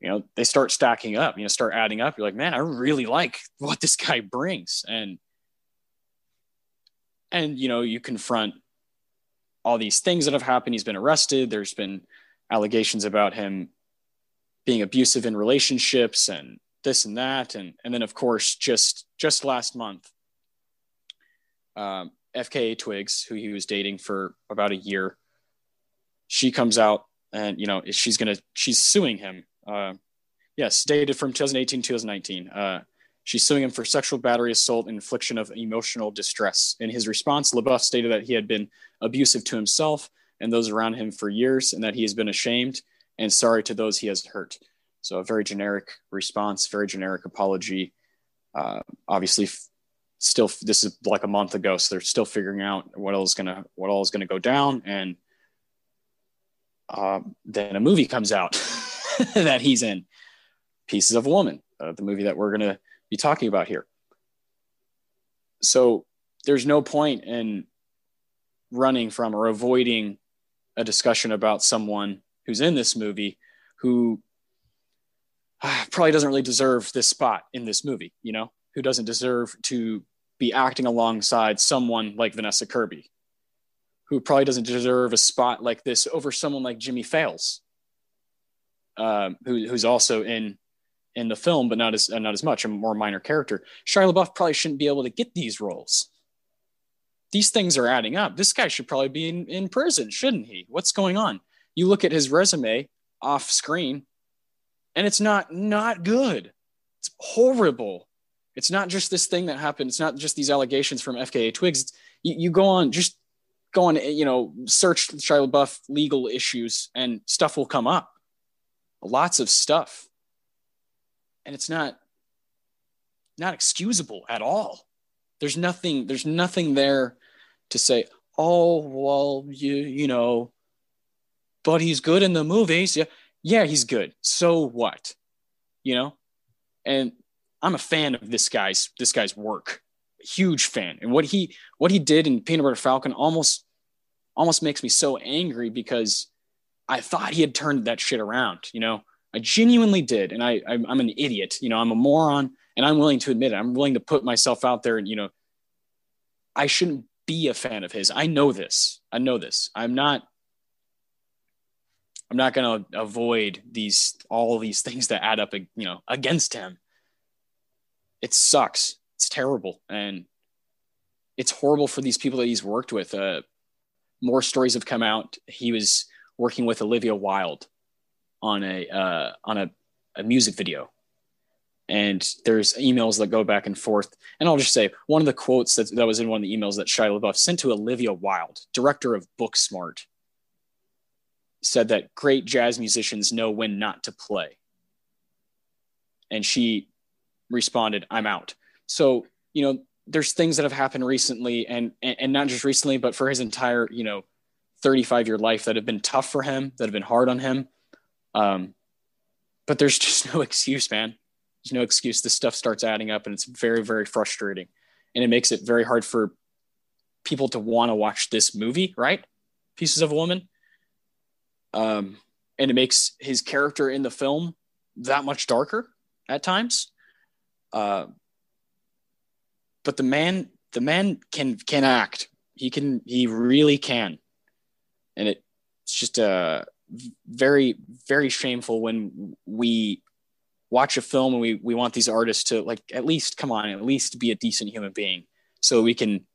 You know, they start stacking up, you know, start adding up. You're like, man, I really like what this guy brings. And, and, you know, you confront all these things that have happened. He's been arrested. There's been allegations about him being abusive in relationships and this and that. And, and then of course, just, just last month, um, FKA Twigs, who he was dating for about a year, she comes out and you know she's gonna she's suing him. Uh, yes, dated from 2018 2019. Uh, she's suing him for sexual battery, assault, and infliction of emotional distress. In his response, LaBeouf stated that he had been abusive to himself and those around him for years, and that he has been ashamed and sorry to those he has hurt. So a very generic response, very generic apology. Uh, obviously, f- still this is like a month ago, so they're still figuring out what all is gonna what all is gonna go down, and uh, then a movie comes out that he's in, Pieces of a Woman, uh, the movie that we're gonna be talking about here. So there's no point in running from or avoiding a discussion about someone who's in this movie who uh, probably doesn't really deserve this spot in this movie, you know, who doesn't deserve to be acting alongside someone like Vanessa Kirby, who probably doesn't deserve a spot like this over someone like Jimmy Fails, uh, who, who's also in in the film, but not as uh, not as much, a more minor character. Shia LaBeouf probably shouldn't be able to get these roles. These things are adding up. This guy should probably be in, in prison, shouldn't he? What's going on? You look at his resume off screen, and it's not not good. It's horrible. It's not just this thing that happened. It's not just these allegations from FKA Twigs. You, you go on, just go on, you know, search Shia LaBeouf legal issues and stuff will come up. Lots of stuff. And it's not not excusable at all. There's nothing, there's nothing there to say, oh, well, you, you know, but he's good in the movies. Yeah. Yeah, he's good. So what? You know? And I'm a fan of this guy's this guy's work. Huge fan. And what he what he did in Peanut Butter Falcon almost almost makes me so angry because I thought he had turned that shit around, you know. I genuinely did, and I I'm, I'm an idiot, you know. I'm a moron, and I'm willing to admit it. I'm willing to put myself out there, and you know, I shouldn't be a fan of his. I know this. I know this. I'm not. I'm not going to avoid these all these things that add up, you know, against him it sucks. It's terrible. And it's horrible for these people that he's worked with. Uh, more stories have come out. He was working with Olivia Wilde on a uh, on a, a music video, and there's emails that go back and forth. And I'll just say one of the quotes that that was in one of the emails that Shia LaBeouf sent to Olivia Wilde, director of Booksmart, said that great jazz musicians know when not to play. And she responded, I'm out. So, you know, there's things that have happened recently and, and, and not just recently, but for his entire, you know, 35 year life that have been tough for him, that have been hard on him. Um, but there's just no excuse, man. There's no excuse. This stuff starts adding up and it's very, very frustrating. And it makes it very hard for people to want to watch this movie, right? Pieces of a Woman. Um, and it makes his character in the film that much darker at times. Uh, but the man, the man can can act. He can. He really can. And it, it's just uh, very very shameful when we watch a film and we we want these artists to like at least come on at least be a decent human being so we can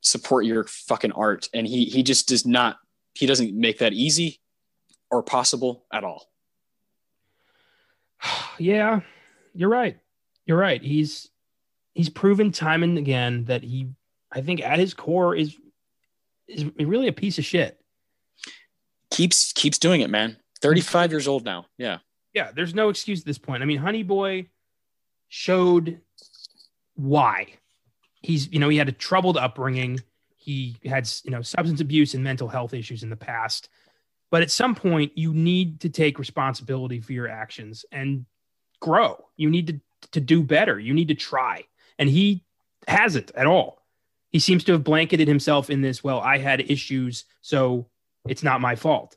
support your fucking art and he he just does not he doesn't make that easy or possible at all yeah you're right you're right. He's he's proven time and again that he, I think, at his core is is really a piece of shit. Keeps keeps doing it, man. Thirty five years old now. Yeah. Yeah. There's no excuse at this point. I mean, Honey Boy showed why he's you know he had a troubled upbringing. He had you know substance abuse and mental health issues in the past. But at some point, you need to take responsibility for your actions and grow. You need to to do better. You need to try. And he hasn't at all. He seems to have blanketed himself in this, well, I had issues, so it's not my fault.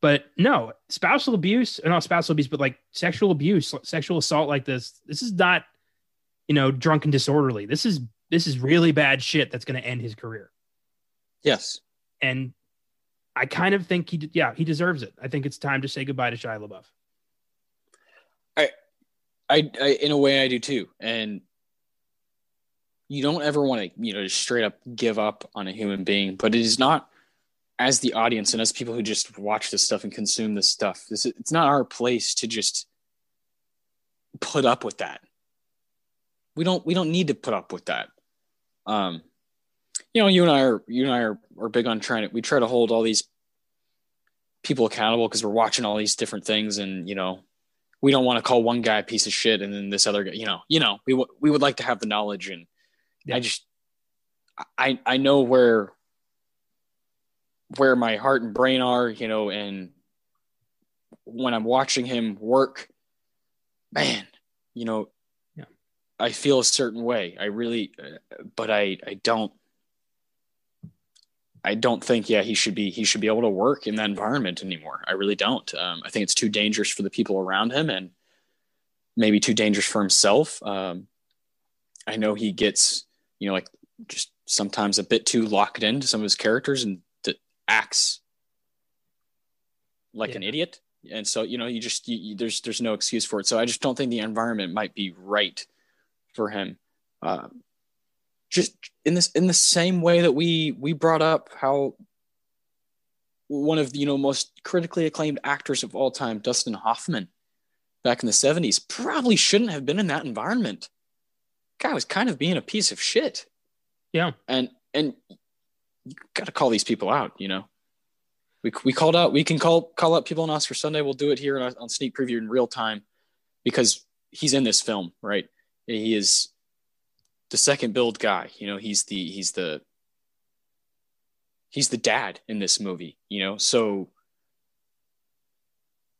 But no, spousal abuse, not spousal abuse, but like sexual abuse, sexual assault like this, this is not, you know, drunk and disorderly. This is this is really bad shit that's going to end his career. Yes. And I kind of think he, yeah, he deserves it. I think it's time to say goodbye to Shia LaBeouf. I I, I in a way I do too. And you don't ever want to, you know, just straight up give up on a human being, but it is not as the audience and as people who just watch this stuff and consume this stuff. This it's not our place to just put up with that. We don't we don't need to put up with that. Um you know, you and I are you and I are, are big on trying to we try to hold all these people accountable because we're watching all these different things and you know we don't want to call one guy a piece of shit and then this other guy, you know, you know, we w- we would like to have the knowledge and yeah. I just I I know where where my heart and brain are, you know, and when I'm watching him work, man, you know, yeah. I feel a certain way. I really, uh, but I I don't I don't think yeah he should be he should be able to work in that environment anymore. I really don't. Um, I think it's too dangerous for the people around him and maybe too dangerous for himself. Um, I know he gets you know like just sometimes a bit too locked into some of his characters and acts like yeah. an idiot. And so you know you just you, you, there's there's no excuse for it. So I just don't think the environment might be right for him. Uh, just in this in the same way that we we brought up how one of the you know most critically acclaimed actors of all time, Dustin Hoffman, back in the 70s, probably shouldn't have been in that environment. Guy was kind of being a piece of shit. Yeah. And and got to call these people out, you know. We, we called out we can call call out people on Oscar Sunday. We'll do it here on, on sneak preview in real time because he's in this film, right? He is the second billed guy. You know, he's the he's the he's the dad in this movie. You know, so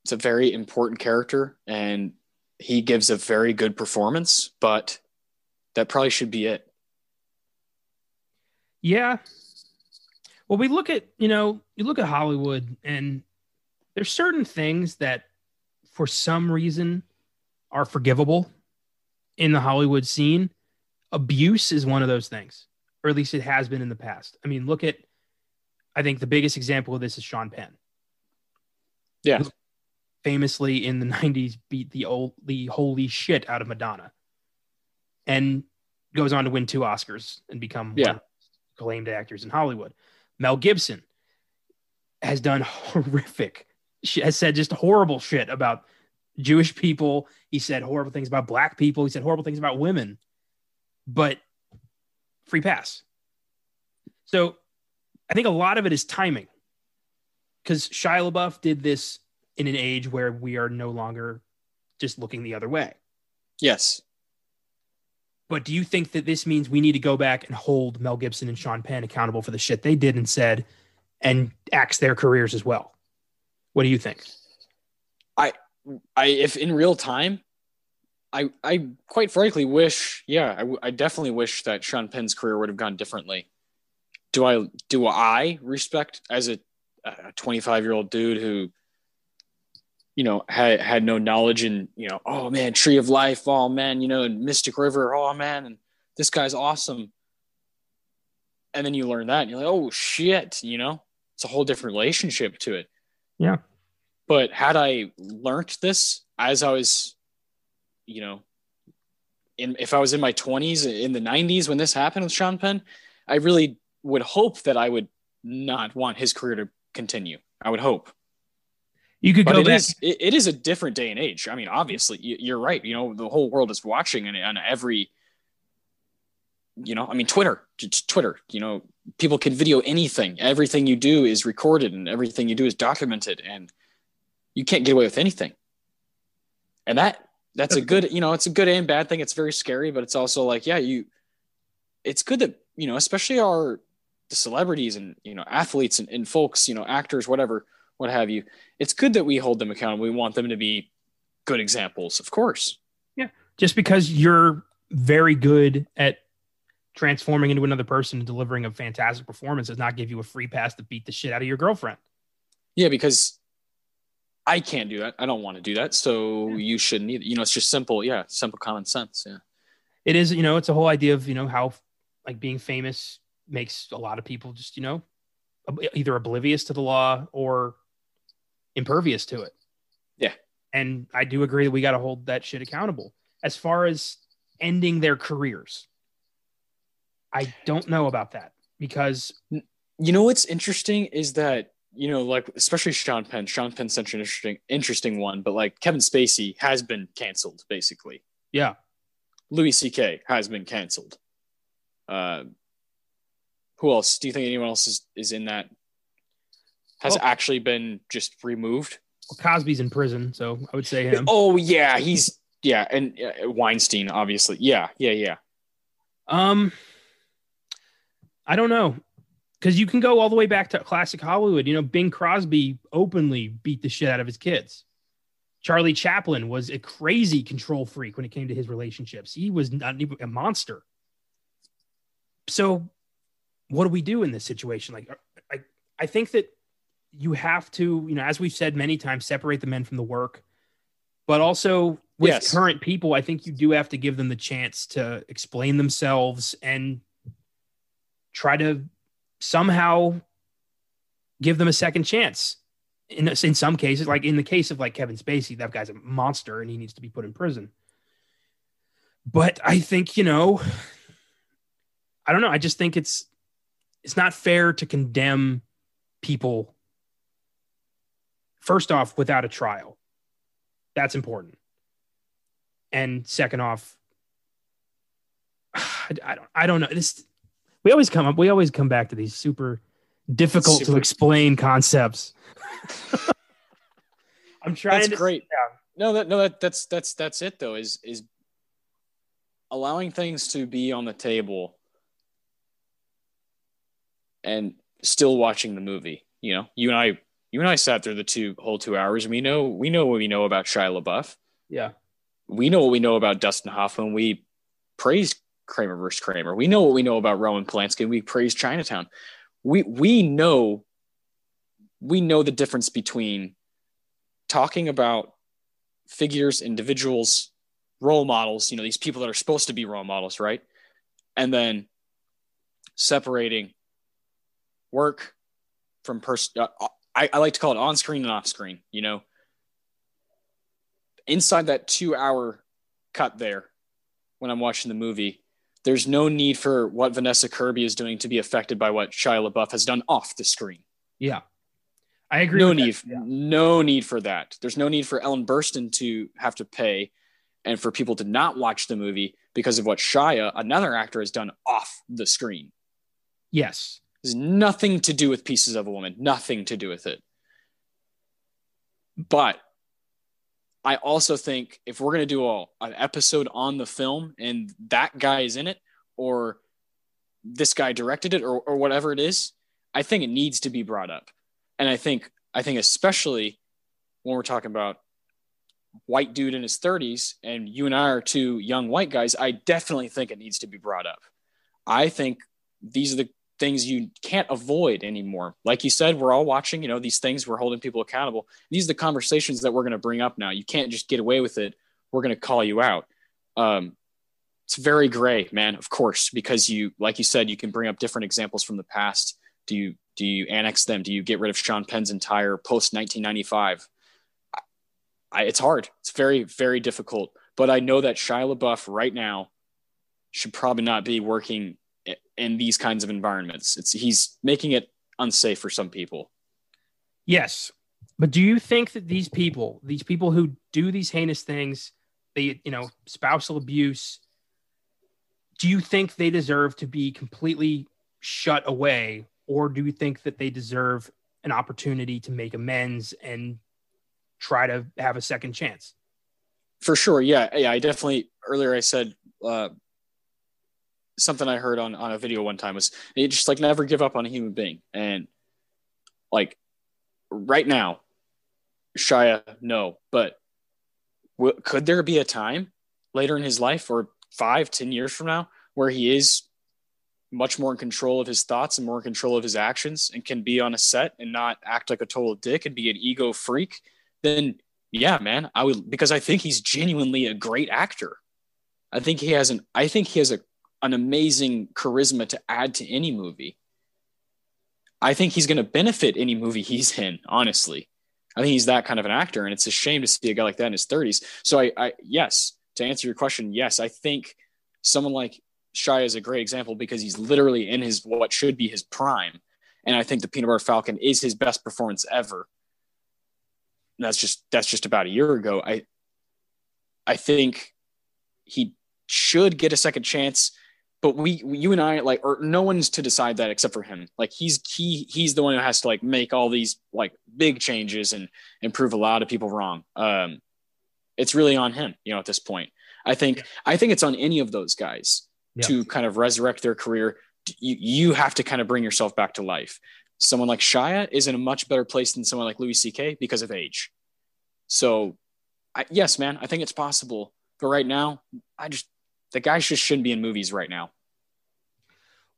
it's a very important character, and he gives a very good performance. But that probably should be it. Yeah. Well, we look at you know you look at Hollywood, and there's certain things that, for some reason, are forgivable in the Hollywood scene abuse is one of those things, or at least it has been in the past. I mean, look at, I think the biggest example of this is Sean Penn. Yeah. Famously in the 90s beat the old, the holy shit out of Madonna and goes on to win two Oscars and become yeah. acclaimed actors in Hollywood. Mel Gibson has done horrific, has said just horrible shit about Jewish people. He said horrible things about black people. He said horrible things about women but free pass. So I think a lot of it is timing because Shia LaBeouf did this in an age where we are no longer just looking the other way. Yes. But do you think that this means we need to go back and hold Mel Gibson and Sean Penn accountable for the shit they did and said and axe their careers as well? What do you think? I I if in real time, I I quite frankly wish, yeah, I, I definitely wish that Sean Penn's career would have gone differently. Do I do I respect as a 25 year old dude who, you know, had had no knowledge and you know, oh man, Tree of Life, oh man, you know, and Mystic River, oh man, and this guy's awesome. And then you learn that, and you're like, oh shit, you know, it's a whole different relationship to it. Yeah. But had I learned this as I was you know, in, if I was in my 20s in the 90s when this happened with Sean Penn, I really would hope that I would not want his career to continue. I would hope. You could but go it back. Is, it, is a different day and age. I mean, obviously, you're right. You know, the whole world is watching, and on every, you know, I mean, Twitter, Twitter. You know, people can video anything. Everything you do is recorded, and everything you do is documented, and you can't get away with anything. And that that's a good you know it's a good and bad thing it's very scary but it's also like yeah you it's good that you know especially our the celebrities and you know athletes and, and folks you know actors whatever what have you it's good that we hold them accountable we want them to be good examples of course yeah just because you're very good at transforming into another person and delivering a fantastic performance does not give you a free pass to beat the shit out of your girlfriend yeah because I can't do that. I don't want to do that. So yeah. you shouldn't either. You know, it's just simple. Yeah. Simple common sense. Yeah. It is, you know, it's a whole idea of, you know, how like being famous makes a lot of people just, you know, either oblivious to the law or impervious to it. Yeah. And I do agree that we got to hold that shit accountable. As far as ending their careers, I don't know about that because. You know what's interesting is that you know, like especially Sean Penn. Sean Penn's such an interesting, interesting one, but like Kevin Spacey has been canceled, basically. Yeah. Louis C.K. has been canceled. Uh, who else? Do you think anyone else is, is in that? Has well, actually been just removed? Well, Cosby's in prison, so I would say him. Oh yeah, he's yeah, and uh, Weinstein, obviously. Yeah, yeah, yeah. Um, I don't know, because you can go all the way back to classic Hollywood. You know, Bing Crosby openly beat the shit out of his kids. Charlie Chaplin was a crazy control freak when it came to his relationships. He was not even a monster. So, what do we do in this situation? Like, I, I think that you have to, you know, as we've said many times, separate the men from the work. But also with Yes. current people, I think you do have to give them the chance to explain themselves and try to somehow give them a second chance. In, in some cases, like in the case of like Kevin Spacey, that guy's a monster and he needs to be put in prison. But I think, you know, I don't know. I just think it's it's not fair to condemn people first off without a trial. That's important. And second off, I, I don't I don't know. This we always come up we always come back to these super difficult to explain concepts. I'm trying That's to great. yeah. No, that no, that that's that's that's it though. Is is allowing things to be on the table and still watching the movie. You know, you and I, you and I sat through the two whole two hours. And We know we know what we know about Shia LaBeouf. Yeah. We know what we know about Dustin Hoffman. We praised Kramer versus Kramer. We know what we know about Roman Polanski. We praised Chinatown. We we know we know the difference between talking about figures, individuals, role models, you know, these people that are supposed to be role models, right? And then separating work from person. Uh, I, I like to call it on screen and off screen, you know. Inside that two hour cut there, when I'm watching the movie, there's no need for what Vanessa Kirby is doing to be affected by what Shia LaBeouf has done off the screen Yeah. I agree. no with that. need Yeah. no need for that there's no need for ellen burstyn to have to pay and for people to not watch the movie because of what shia another actor has done off the screen Yes. There's nothing to do with pieces of a woman. Nothing to do with it. But i also think if we're going to do a, an episode on the film and that guy is in it or this guy directed it or, or whatever it is i think it needs to be brought up. And i think i think especially when we're talking about white dude in his 30s and you and i are two young white guys i definitely think it needs to be brought up. I think these are the things you can't avoid anymore. Like you said we're all watching you know these things we're holding people accountable. These are the conversations that we're going to bring up now. You can't just get away with it. We're going to call you out. Um, it's very gray man of course because you like you said you can bring up different examples from the past. Do you do you annex them? Do you get rid of sean penn's entire post 1995 it's hard. It's very very difficult. But i know that shia labeouf right now should probably not be working in these kinds of environments it's he's making it unsafe for some people Yes. But do you think that these people, these people who do these heinous things, they, you know, spousal abuse, do you think they deserve to be completely shut away? Or do you think that they deserve an opportunity to make amends and try to have a second chance? For sure. Yeah. Yeah. I definitely, earlier I said, uh, something I heard on, on a video one time was you just like never give up on a human being. And like right now, Shia, no, but w- could there be a time later in his life or five, ten years from now where he is much more in control of his thoughts and more in control of his actions and can be on a set and not act like a total dick and be an ego freak? Then yeah, man, I would because I think he's genuinely a great actor. I think he has an I think he has a an amazing charisma to add to any movie. I think he's going to benefit any movie he's in, honestly. I think he's that kind of an actor and it's a shame to see a guy like that in his 30s. So I, I yes, to answer your question, yes, I think someone like Shia is a great example because he's literally in his what should be his prime. And I think the Peanut Butter Falcon is his best performance ever that's just that's just about a year ago. I I think he should get a second chance, but we you and I like or no one's to decide that except for him. Like he's he he's the one who has to like make all these like big changes and and prove a lot of people wrong. Um, it's really on him, you know, at this point. I think yeah. I think it's on any of those guys yeah. to kind of resurrect their career. You you have to kind of bring yourself back to life. Someone like Shia is in a much better place than someone like Louis C.K. because of age. So, I, yes, man, I think it's possible. But right now, I just the guy just shouldn't be in movies right now.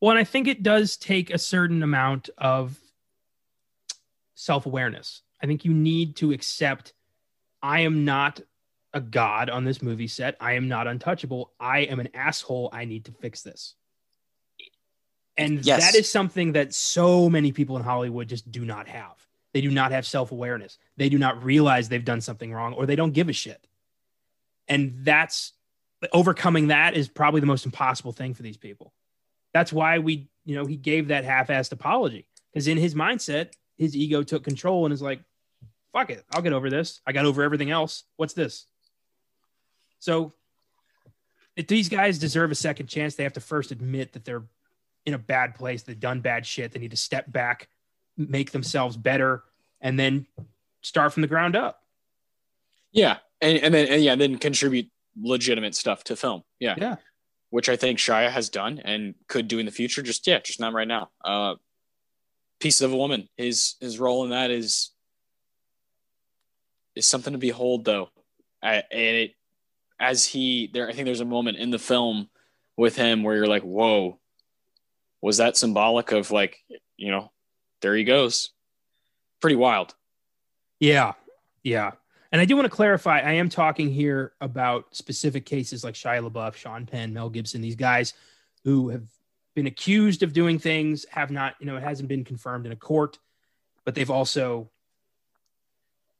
Well, and I think it does take a certain amount of self awareness. I think you need to accept I am not a god on this movie set. I am not untouchable. I am an asshole. I need to fix this. And yes. that is something that so many people in Hollywood just do not have. They do not have self awareness. They do not realize they've done something wrong or they don't give a shit. And that's overcoming that is probably the most impossible thing for these people. That's why we, you know, he gave that half assed apology because in his mindset, his ego took control and is like, fuck it, I'll get over this. I got over everything else. What's this? So if these guys deserve a second chance, they have to first admit that they're in a bad place, they've done bad shit. They need to step back, make themselves better, and then start from the ground up. Yeah. And, and then, and yeah, then contribute legitimate stuff to film. Yeah. Yeah. Which I think Shia has done and could do in the future. Just, yeah, just not right now. Uh, Pieces of a Woman, his, his role in that is, is something to behold though. I, and it, as he there, I think there's a moment in the film with him where you're like, whoa, was that symbolic of like, you know, there he goes. Pretty wild. Yeah. Yeah. And I do want to clarify, I am talking here about specific cases like Shia LaBeouf, Sean Penn, Mel Gibson, these guys who have been accused of doing things, have not, you know, it hasn't been confirmed in a court, but they've also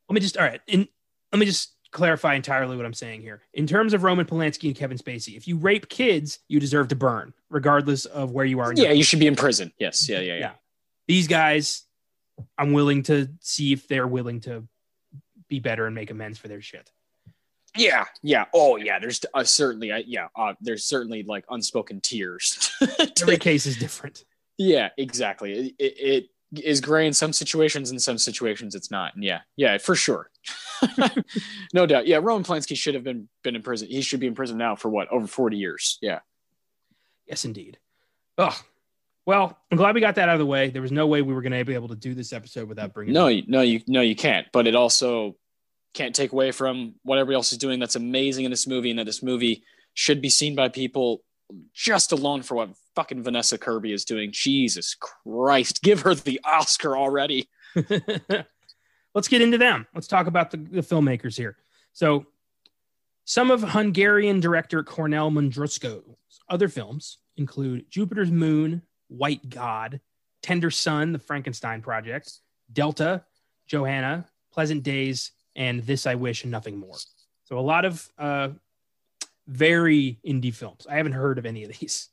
let me just all right, in let me just clarify entirely what I'm saying here. In terms of Roman Polanski and Kevin Spacey, if you rape kids, you deserve to burn, regardless of where you are. yeah, you should be in prison. Yes. Yeah, yeah, yeah. yeah. These guys, I'm willing to see if they're willing to be better and make amends for their shit. Yeah, yeah. Oh, yeah. There's uh, certainly, uh, yeah. Uh, there's certainly like unspoken tiers. Every case is different. Yeah, exactly. It, it, it is gray in some situations, in some situations it's not. And yeah, yeah, for sure. no doubt. Yeah, Roman Polanski should have been been in prison. He should be in prison now for what over forty years. Yeah. Yes, indeed. Oh, well, I'm glad we got that out of the way. There was no way we were going to be able to do this episode without bringing. No, you, no, you no, you can't. But it also can't take away from what everybody else is doing. That's amazing in this movie, and that this movie should be seen by people just alone for what fucking Vanessa Kirby is doing. Jesus Christ, give her the Oscar already. let's get into them. Let's talk about the, the filmmakers here. So, some of Hungarian director Kornél Mundruczó's other films include Jupiter's Moon, White God, Tender Son, The Frankenstein Project, Delta, Johanna, Pleasant Days, and This I Wish and Nothing More. So a lot of uh, very indie films. I haven't heard of any of these.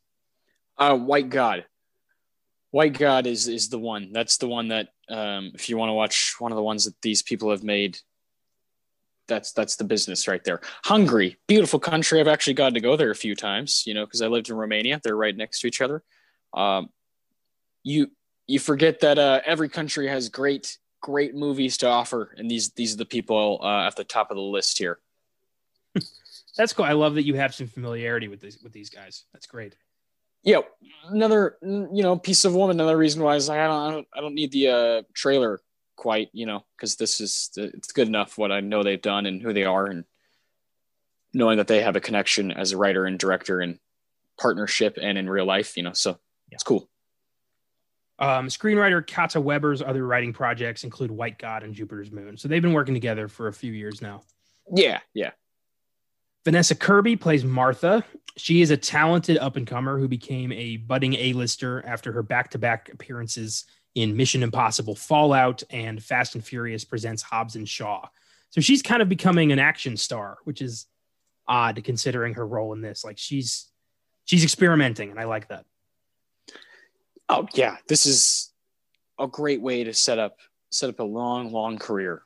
Uh, White God. White God is is the one. That's the one that um, if you want to watch one of the ones that these people have made, that's that's the business right there. Hungary, beautiful country. I've actually gotten to go there a few times, you know, because I lived in Romania. They're right next to each other. Um, you you forget that uh, every country has great great movies to offer, and these these are the people uh, at the top of the list here. That's cool. I love that you have some familiarity with these with these guys. That's great yeah, another you know piece of woman. Another reason why I was like, I don't, I don't, I don't need the uh, trailer quite, you know, because this is it's good enough what I know they've done and who they are, and knowing that they have a connection as a writer and director and partnership and in real life, you know, so yeah. it's cool. Um, screenwriter Kata Weber's other writing projects include White God and Jupiter's Moon, so they've been working together for a few years now. Yeah, yeah. Vanessa Kirby plays Martha. She is a talented up and comer who became a budding A-lister after her back-to-back appearances in Mission Impossible Fallout and Fast and Furious presents Hobbs and Shaw. So she's kind of becoming an action star, which is odd considering her role in this. Like she's she's experimenting and I like that. Oh yeah, this is a great way to set up set up a long long career.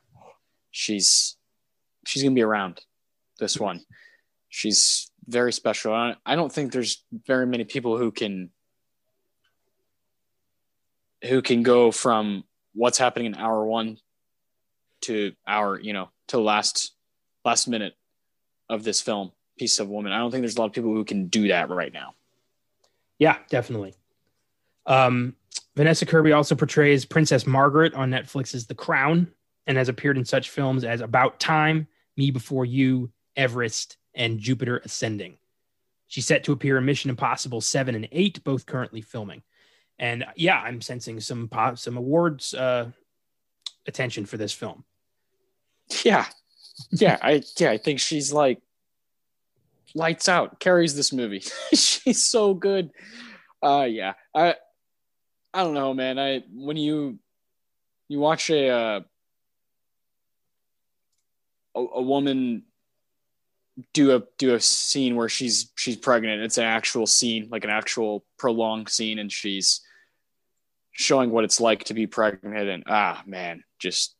She's she's to be around this one. She's very special. I don't think there's very many people who can who can go from what's happening in hour one to our you know to the last last minute of this film piece of woman. I don't think there's a lot of people who can do that right now. Yeah definitely um vanessa kirby also portrays princess margaret on netflix's the crown and has appeared in such films as about time me before you everest and jupiter ascending she's set to appear in mission impossible 7 and 8 both currently filming and yeah, I'm sensing some some awards uh, attention for this film. Yeah, yeah, I yeah, I think she's like lights out, carries this movie. she's so good. Uh, yeah, I I don't know, man. I when you you watch a uh, a, a woman do a do a scene where she's she's pregnant. It's an actual scene, like an actual prolonged scene, and she's showing what it's like to be pregnant. And ah, man, just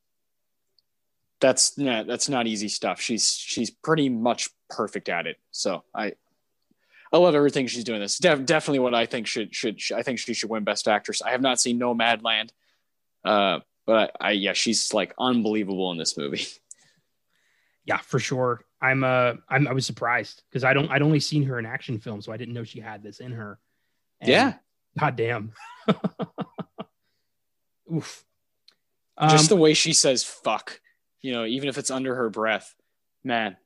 that's that's not easy stuff. She's she's pretty much perfect at it. So I I love everything she's doing. This De- definitely what I think should should I think she should win Best Actress. I have not seen Nomadland, uh, but I, I yeah, she's like unbelievable in this movie. Yeah, for sure. I'm uh I'm I was surprised because I don't I'd only seen her in action films, so I didn't know she had this in her. And yeah. God damn. Oof. Um, just the way she says fuck, you know, even if it's under her breath, man,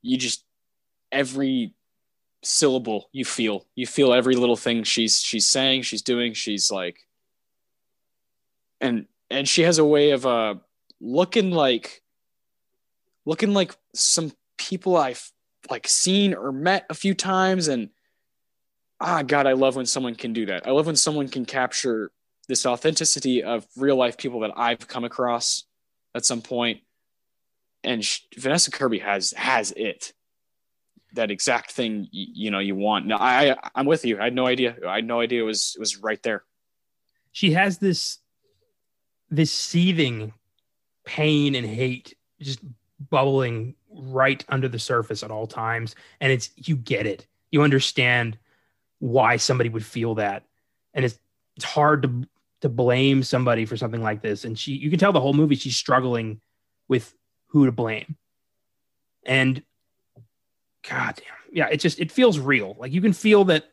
you just every syllable you feel. You feel every little thing she's she's saying, she's doing, she's like and and she has a way of uh looking like looking like some people I've like seen or met a few times and ah god I love when someone can do that. I love when someone can capture this authenticity of real life people that I've come across at some point and she, Vanessa Kirby has has it that exact thing you, know you want. Now I I'm with you. I had no idea. I had no idea it was it was right there. She has this this seething pain and hate just bubbling right under the surface at all times and it's you get it you understand why somebody would feel that and it's it's hard to to blame somebody for something like this and she you can tell the whole movie she's struggling with who to blame and god damn yeah it just it feels real like you can feel that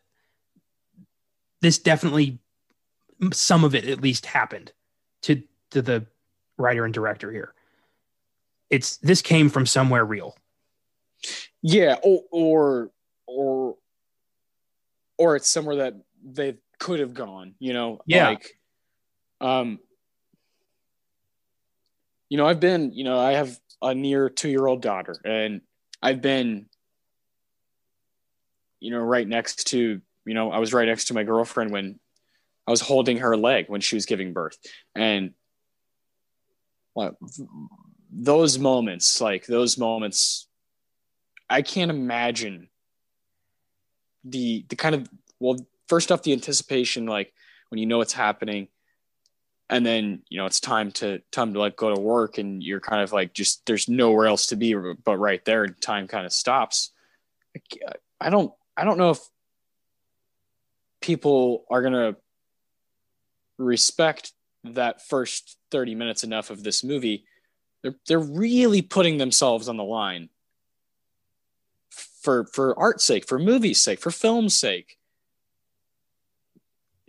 this definitely some of it at least happened to to the writer and director here it's this came from somewhere real. Yeah, or or or, or it's somewhere that they could have gone. You know, yeah. Like, um, you know, I've been, you know, I have a near two year old daughter, and I've been, you know, right next to, you know, I was right next to my girlfriend when I was holding her leg when she was giving birth, and well, those moments, like those moments, I can't imagine the the kind of well, first off, the anticipation, like when you know it's happening, and then you know it's time to time to like go to work, and you're kind of like just there's nowhere else to be but right there, and time kind of stops. I don't I don't know if people are gonna respect that first 30 minutes enough of this movie they're they're really putting themselves on the line for for art's sake, for movie's sake, for film's sake.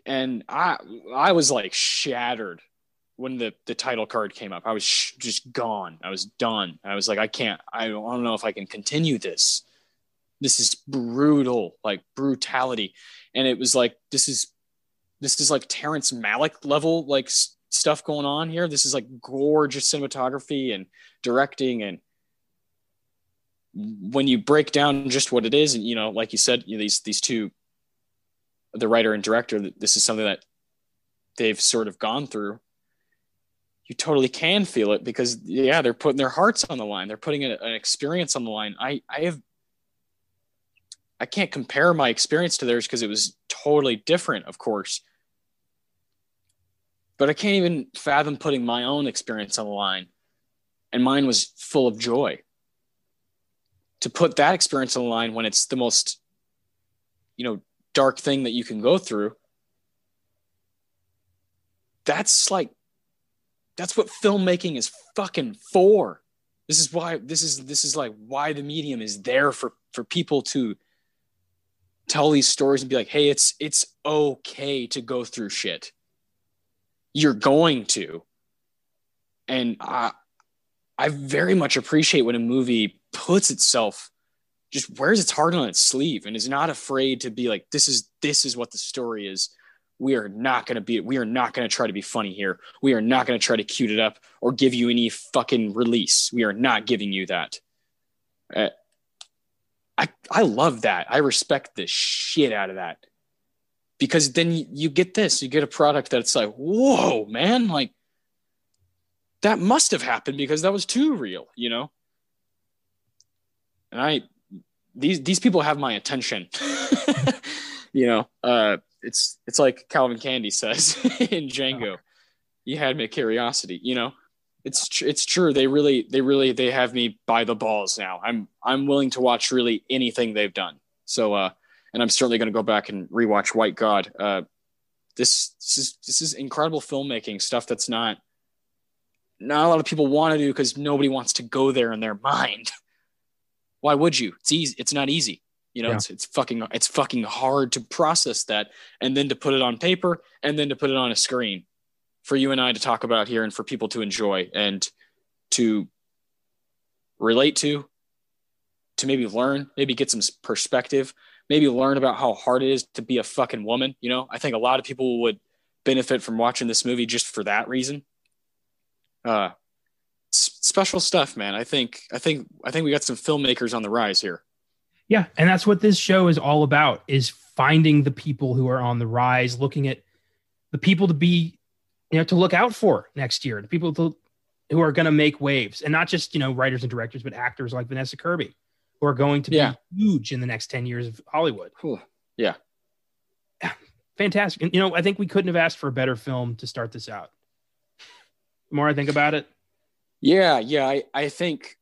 And I I was like shattered when the the title card came up. I was sh- just gone. I was done. I was like, I can't. I don't know if I can continue this. This is brutal, like brutality. And it was like this is this is like Terrence Malick level like stuff going on here. This is like gorgeous cinematography and directing and when you break down just what it is and you know like you said you know, these these two the writer and director this is something that they've sort of gone through you totally can feel it because yeah they're putting their hearts on the line they're putting an, an experience on the line i i have i can't compare my experience to theirs because it was totally different of course but I can't even fathom putting my own experience on the line. And mine was full of joy. To put that experience on the line when it's the most, you know, dark thing that you can go through, that's like, that's what filmmaking is fucking for. This is why this is this is like why the medium is there for for people to tell these stories and be like, hey, it's it's okay to go through shit. You're going to. And I I very much appreciate when a movie puts itself just wears its heart on its sleeve and is not afraid to be like, this is this is what the story is. We are not gonna be we are not gonna try to be funny here. We are not gonna try to cute it up or give you any fucking release. We are not giving you that. Uh, I I love that. I respect the shit out of that. Because then you, you get this, you get a product that's like, whoa, man, like that must have happened because that was too real, you know? And I these these people have my attention. you know, uh it's it's like Calvin Candy says in Django. You had me curiosity, you know it's tr- it's true. They really they really they have me by the balls now. I'm I'm willing to watch really anything they've done. So uh, and I'm certainly going to go back and rewatch White God. Uh, this this is this is incredible filmmaking stuff that's not not a lot of people want to do because nobody wants to go there in their mind. Why would you? It's easy. It's not easy. You know, yeah. it's, it's fucking it's fucking hard to process that and then to put it on paper and then to put it on a screen for you and I to talk about here and for people to enjoy and to relate to, to maybe learn, maybe get some perspective, maybe learn about how hard it is to be a fucking woman. You know, I think a lot of people would benefit from watching this movie just for that reason. Uh, special stuff, man. I think, I think, I think we got some filmmakers on the rise here. Yeah, and that's what this show is all about: is finding the people who are on the rise, looking at the people to be you know to look out for next year the people to, who are going to make waves and not just you know writers and directors but actors like vanessa kirby who are going to be huge in the next 10 years of hollywood. Yeah. Yeah. Fantastic. And you know i think we couldn't have asked for a better film to start this out. The more i think about it. Yeah yeah i, I think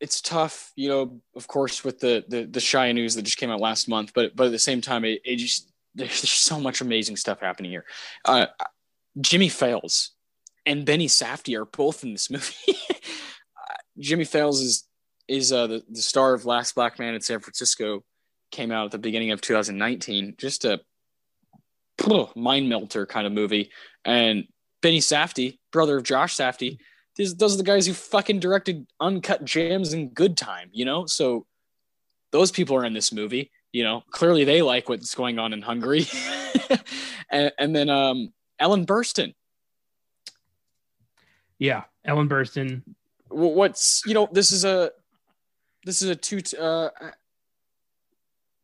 it's tough you know of course with the the, the Shia news that just came out last month but but at the same time it, it just there's so much amazing stuff happening here. Uh, Jimmy Fails and Benny Safdie are both in this movie. Jimmy Fails is is uh, the, the star of Last Black Man in San Francisco. Came out at the beginning of 2019. Just a mind melter kind of movie. And Benny Safdie, brother of Josh Safdie, those are the guys who fucking directed Uncut Gems and Good Time. You know, so those people are in this movie. You know, clearly they like what's going on in Hungary. and, and then um, Ellen Burstyn. Yeah, Ellen Burstyn. What's you know this is a this is a two uh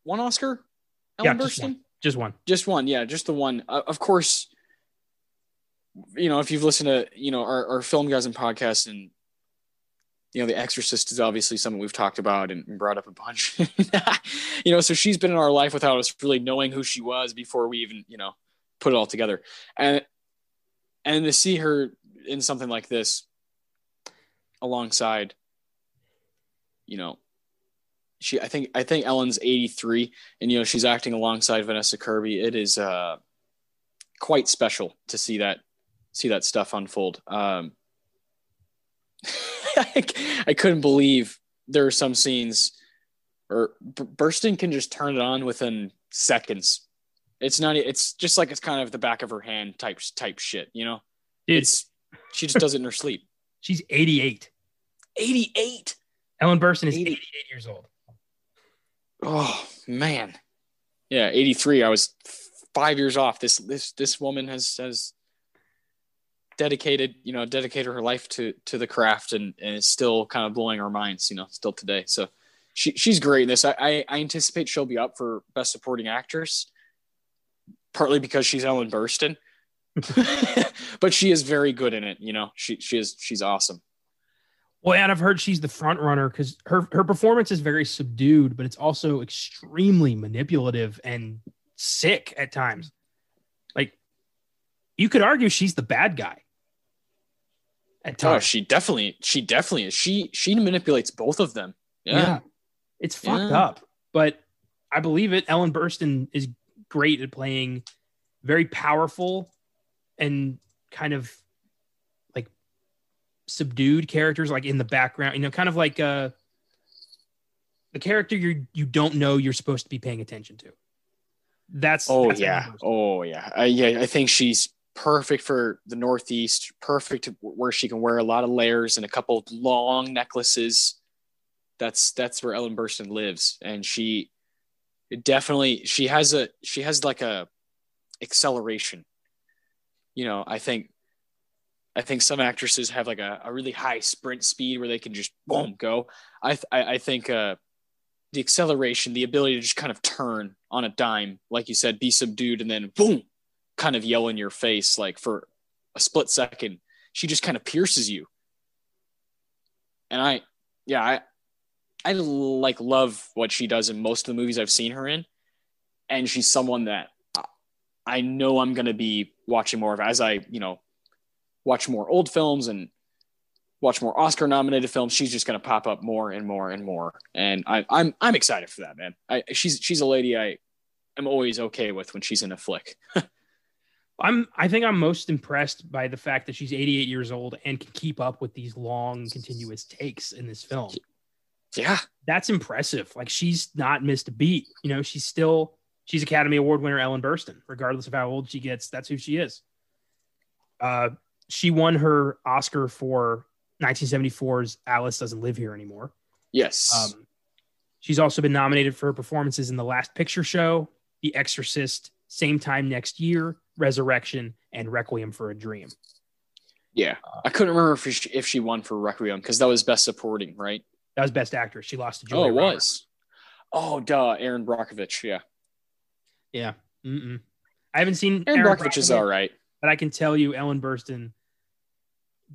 one Oscar. Ellen yeah, Burstyn. Just one. just one. Just one. Yeah, just the one. Uh, of course. You know, if you've listened to you know our, our Filmgazm podcasts and you know, The Exorcist is obviously something we've talked about and brought up a bunch. you know, so she's been in our life without us really knowing who she was before we even, you know, put it all together. And and to see her in something like this alongside, you know, she I think I think Ellen's 83 and you know she's acting alongside Vanessa Kirby. It is uh quite special to see that see that stuff unfold. Um I, I couldn't believe there are some scenes or Burstyn can just turn it on within seconds it's not. It's just like it's kind of the back of her hand type type shit. You know, Dude. it's she just does it in her sleep. She's 88. 88. Ellen Burstyn is 80. 88 years old. Oh man, yeah, 83. I was five years off. This this this woman has has dedicated you know dedicated her life to to the craft and and it's still kind of blowing our minds you know still today so she she's great in this I, I, I anticipate she'll be up for best supporting actress partly because she's Ellen Burstyn. but she is very good in it. You know, she she is she's awesome. Well, and I've heard she's the front runner because her her performance is very subdued, but it's also extremely manipulative and sick at times. Like you could argue she's the bad guy. At oh, times. Oh, she definitely she definitely is. She she manipulates both of them. Yeah. yeah. It's fucked yeah. up, but I believe it. Ellen Burstyn is great at playing very powerful and kind of like subdued characters like in the background, you know, kind of like uh the character you you don't know you're supposed to be paying attention to. That's oh that's yeah, oh yeah, I, yeah. I think she's perfect for the Northeast. Perfect where she can wear a lot of layers and a couple long necklaces. That's that's where Ellen Burstyn lives, and she definitely she has a she has like a acceleration. You know, I think I think some actresses have like a, a really high sprint speed where they can just boom go. I I, I think uh, the acceleration, the ability to just kind of turn on a dime, like you said, be subdued and then boom, kind of yell in your face like for a split second. She just kind of pierces you. And I, yeah, I, I like love what she does in most of the movies I've seen her in, and she's someone that I know I'm going to be watching more of as I, you know, watch more old films and watch more Oscar nominated films, she's just going to pop up more and more and more. And I, I'm I'm excited for that, man. I, she's she's a lady I am always okay with when she's in a flick. I'm I think I'm most impressed by the fact that she's 88 years old and can keep up with these long continuous takes in this film. Yeah. That's impressive. Like she's not missed a beat. You know, she's still she's Academy Award winner Ellen Burstyn. Regardless of how old she gets, that's who she is. Uh she won her Oscar for 1974's Alice Doesn't Live Here Anymore. Yes. Um, she's also been nominated for her performances in The Last Picture Show, The Exorcist, Same Time Next Year, Resurrection, and Requiem for a Dream. Yeah. I couldn't remember if she, if she won for Requiem because that was Best Supporting, right? That was Best Actress. She lost to Julia Oh, it Roberts. was. Oh, duh. Erin Brockovich. Yeah. Yeah. Mm-mm. I haven't seen Erin Erin Brockovich is all right. but I can tell you Ellen Burstyn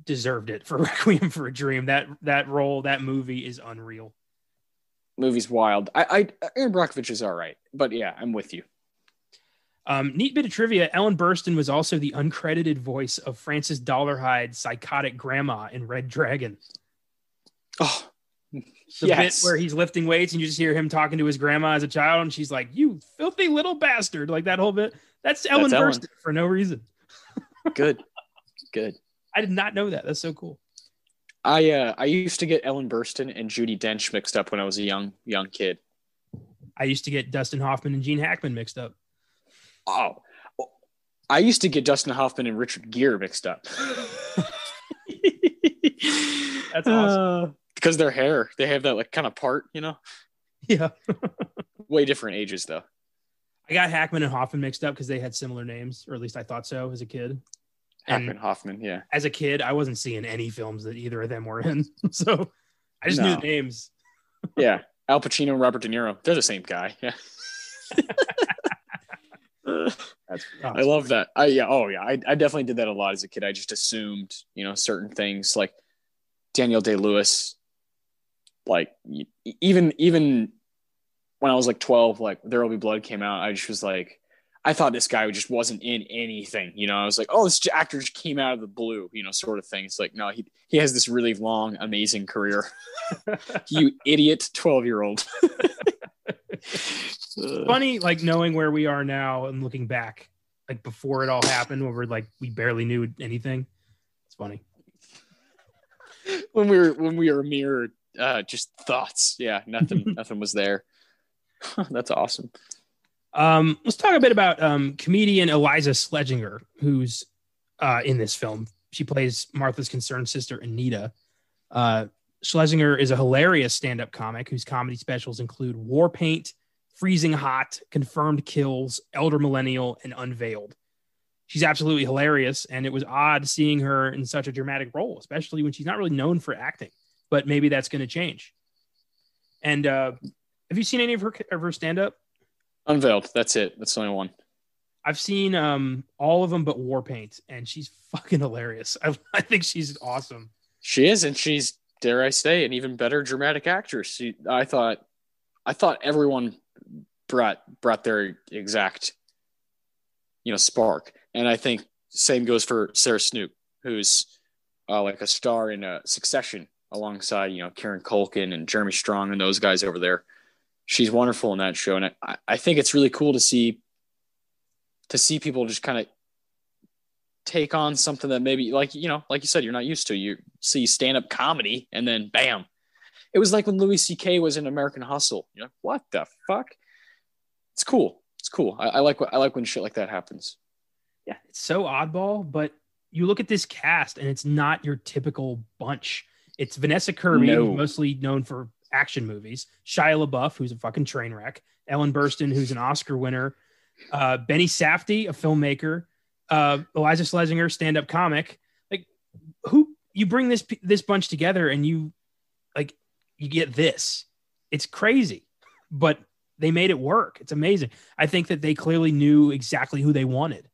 deserved it for Requiem for a Dream. That that role, that movie is unreal. Movie's wild. I, I Erin Brockovich is all right. But yeah, I'm with you. Um, neat bit of trivia: Ellen Burstyn was also the uncredited voice of Francis Dolarhyde's psychotic grandma in Red Dragon. Oh, The yes. bit where he's lifting weights and you just hear him talking to his grandma as a child, and she's like, "You filthy little bastard!" Like that whole bit. That's Ellen That's Ellen. Burstyn for no reason. good. Good. I did not know that. That's so cool. I uh, I used to get Ellen Burstyn and Judi Dench mixed up when I was a young young kid. I used to get Dustin Hoffman and Gene Hackman mixed up. Oh, I used to get Dustin Hoffman and Richard Gere mixed up. That's awesome. Because their hair, they have that like kind of part, you know. yeah. Way different ages though. I got Hackman and Hoffman mixed up because they had similar names, or at least I thought so as a kid. And Hackman Hoffman, yeah. as a kid, I wasn't seeing any films that either of them were in. so I just knew the names. Yeah. Al Pacino and Robert De Niro, they're the same guy. Yeah. That's oh, I love that. I yeah, oh yeah. I, I definitely did that a lot as a kid. I just assumed, you know, certain things like Daniel Day Lewis, like even even when I was like 12, like There Will Be Blood came out, I just was like, I thought this guy just wasn't in anything. You know, I was like, oh, this actor just came out of the blue, you know, sort of thing. It's like, no, he he has this really long, amazing career. you idiot 12 year old. Uh. funny, like knowing where we are now and looking back, like before it all happened, when we're like we barely knew anything. It's funny. when we were when we were mere uh, just thoughts. Yeah, nothing nothing was there. That's awesome. Um, let's talk a bit about um, comedian Iliza Shlesinger, who's uh, in this film. She plays Martha's concerned sister, Anita. Uh, Shlesinger is a hilarious stand-up comic whose comedy specials include War Paint, Freezing Hot, Confirmed Kills, Elder Millennial, and Unveiled. She's absolutely hilarious, and it was odd seeing her in such a dramatic role, especially when she's not really known for acting. But maybe that's going to change. And uh, have you seen any of her of her stand-up? Unveiled. That's it. That's the only one. I've seen um all of them but Warpaint, and she's fucking hilarious. I, I think she's awesome. She is, and she's dare I say, an even better dramatic actress. She, I thought, I thought everyone brought brought their exact, you know, spark, and I think same goes for Sarah Snook, who's uh, like a star in uh, Succession alongside you know Kieran Culkin and Jeremy Strong and those guys over there. She's wonderful in that show, and I, I think it's really cool to see to see people just kind of take on something that maybe like you know, like you said, you're not used to. You see stand up comedy, and then bam, it was like when Louis C.K. was in American Hustle. You're like, what the fuck? It's cool. It's cool. I, I like I like when shit like that happens. Yeah, it's so oddball, but you look at this cast and it's not your typical bunch. It's Vanessa Kirby, no. mostly known for action movies, Shia LaBeouf, who's a fucking train wreck, Ellen Burstyn, who's an Oscar winner, uh, Benny Safdie, a filmmaker, uh, Iliza Shlesinger, stand-up comic. Like, who you bring this this bunch together and you like you get this. It's crazy, but they made it work. It's amazing. I think that they clearly knew exactly who they wanted.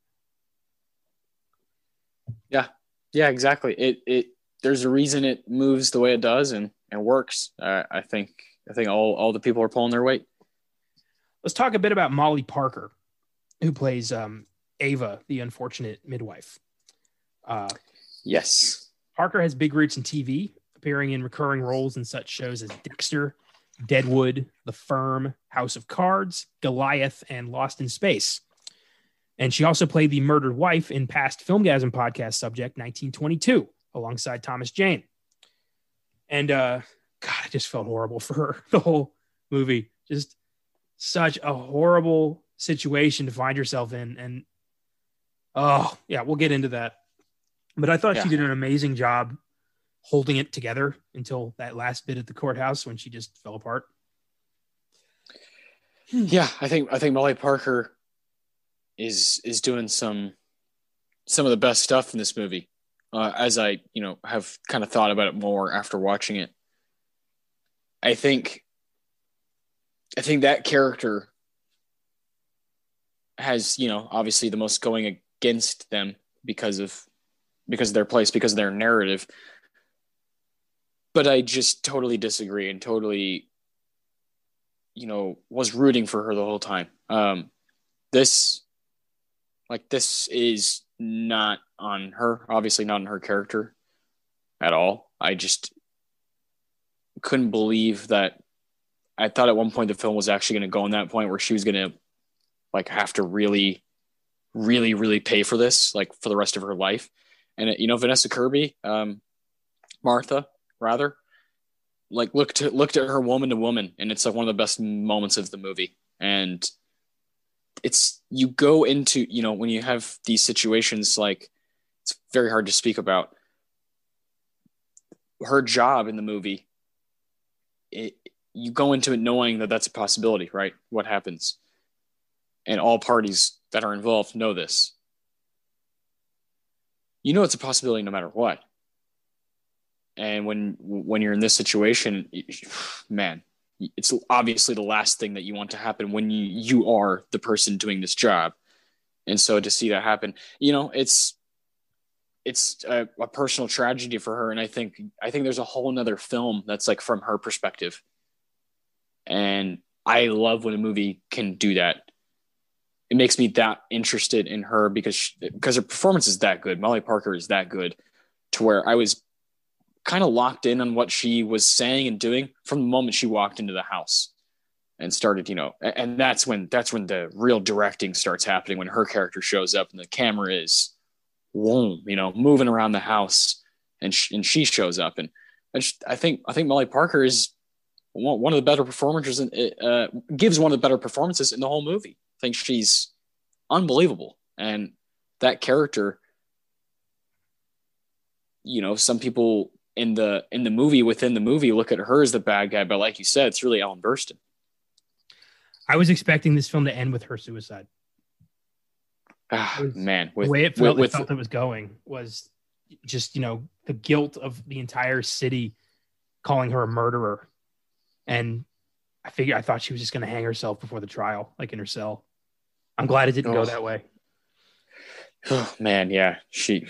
Yeah, yeah, exactly. It it there's a reason it moves the way it does and and works. Uh, I think I think all all the people are pulling their weight. Let's talk a bit about Molly Parker, who plays um, Ava, the unfortunate midwife. Uh, yes, Parker has big roots in TV, appearing in recurring roles in such shows as Dexter, Deadwood, The Firm, House of Cards, Goliath, and Lost in Space. And she also played the murdered wife in past Filmgazm podcast subject 1922 alongside Thomas Jane. And uh, God, I just felt horrible for her the whole movie. Just such a horrible situation to find yourself in. And oh, yeah, we'll get into that. But I thought yeah. she did an amazing job holding it together until that last bit at the courthouse when she just fell apart. Yeah, I think I think Molly Parker is is doing some some of the best stuff in this movie. Uh, as I you know have kind of thought about it more after watching it, I think I think that character has you know obviously the most going against them because of because of their place because of their narrative. But i just totally disagree and totally you know was rooting for her the whole time. Um this like this is not on her, obviously not on her character at all. I just couldn't believe that I thought at one point the film was actually going to go on that point where she was going to like have to really really really pay for this like for the rest of her life. And you know Vanessa Kirby um Martha rather like looked looked at her woman to woman and it's like one of the best moments of the movie and it's you go into you know when you have these situations like it's very hard to speak about her job in the movie. It, you go into it knowing that that's a possibility right? What happens? And all parties that are involved know this. You know it's a possibility no matter what. And when when you're in this situation man it's obviously the last thing that you want to happen when you you are the person doing this job. And so to see that happen you know it's it's a, a, personal tragedy for her. And i think i think there's a whole nother film that's like from her perspective. And i love when a movie can do that. It makes me that interested in her because she, because her performance is that good. Molly parker is that good to where i was kind of locked in on what she was saying and doing from the moment she walked into the house and started, you know, and that's when that's when the real directing starts happening when her character shows up and the camera is, whoa, you know, moving around the house and she, and she shows up and I, just, I think I think Molly Parker is one of the better performers and uh, gives one of the better performances in the whole movie. I think she's unbelievable and that character you know some people in the in the movie within the movie look at her as the bad guy, but like you said, it's really Ellen Burstyn. I was expecting this film to end with her suicide. Ah, man, with, the way it felt, with, it felt it was going was just you know the guilt of the entire city calling her a murderer, and I figured I thought she was just going to hang herself before the trial, like in her cell. I'm glad it didn't oh. go that way. Oh man, yeah, she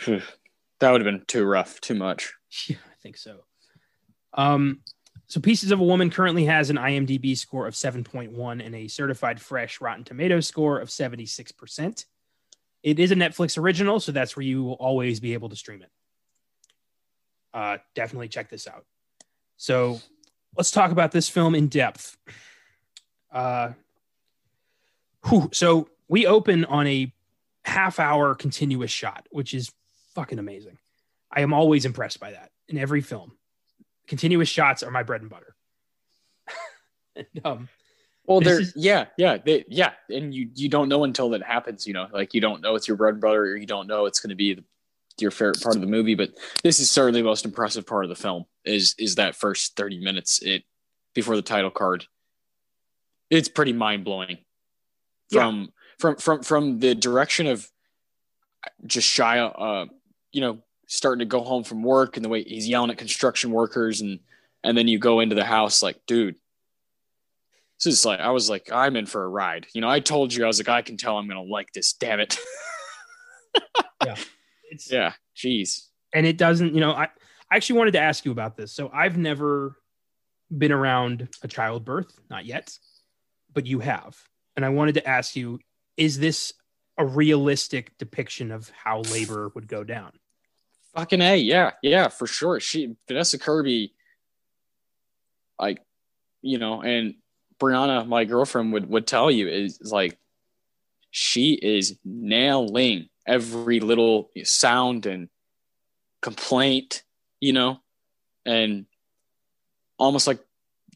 that would have been too rough, too much. Yeah, I think so. Um, so Pieces of a Woman currently has an IMDb score of 7.1 and a certified fresh Rotten Tomato score of 76%. It is a Netflix original, so that's where you will always be able to stream it. Uh, definitely check this out. So let's talk about this film in depth. Uh, whew, so we open on a half hour continuous shot, which is fucking amazing. I am always impressed by that in every film. Continuous shots are my bread and butter. and, um, well, there, is- yeah, yeah, they, yeah, and you you don't know until that happens. You know, like you don't know it's your bread and butter, or you don't know it's going to be the, your favorite part of the movie. But this is certainly the most impressive part of the film. Is is that first thirty minutes it before the title card? It's pretty mind blowing. From yeah. from from from the direction of just Shia, uh, you know, starting to go home from work and the way he's yelling at construction workers and and then you go into the house like, dude, this is like I was like, I'm in for a ride. You know, I told you I was like, I can tell I'm gonna like this, damn it. yeah. It's yeah, jeez. And it doesn't, you know, I, I actually wanted to ask you about this. So I've never been around a childbirth, not yet, but you have. And I wanted to ask you, is this a realistic depiction of how labor would go down? Fucking A, yeah, yeah, for sure. She Vanessa Kirby, like, you know, and Brianna, my girlfriend, would would tell you is, is like she is nailing every little sound and complaint, you know, and almost like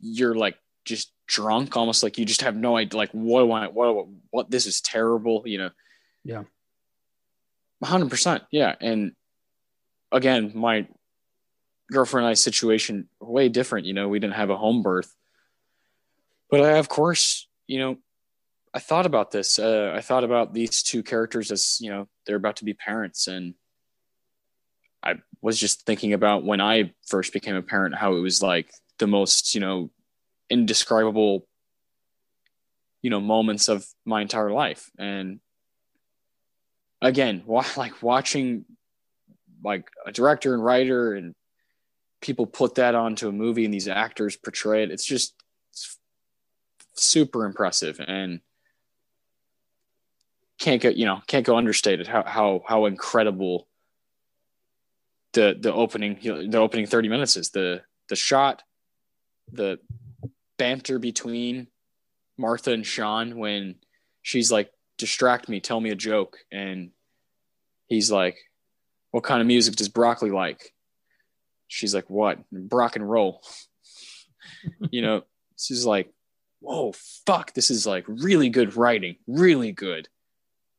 you're like just drunk, almost like you just have no idea, like what what what what this is terrible, you know. Yeah. Hundred percent, yeah, and again, my girlfriend and I situation way different. You know, we didn't have a home birth, but I, of course, you know, I thought about this. Uh, I thought about these two characters as you know they're about to be parents, and I was just thinking about when I first became a parent, how it was like the most you know indescribable you know moments of my entire life, and again, like watching like a director and writer and people put that onto a movie and these actors portray it. It's just super impressive and can't go you know can't go understated how how how incredible the the opening the opening 30 minutes is the the shot the banter between Martha and Sean when she's like distract me tell me a joke and he's like what kind of music does broccoli like? She's like, what? Brock and roll. you know, she's like, whoa, fuck, this is like really good writing, really good.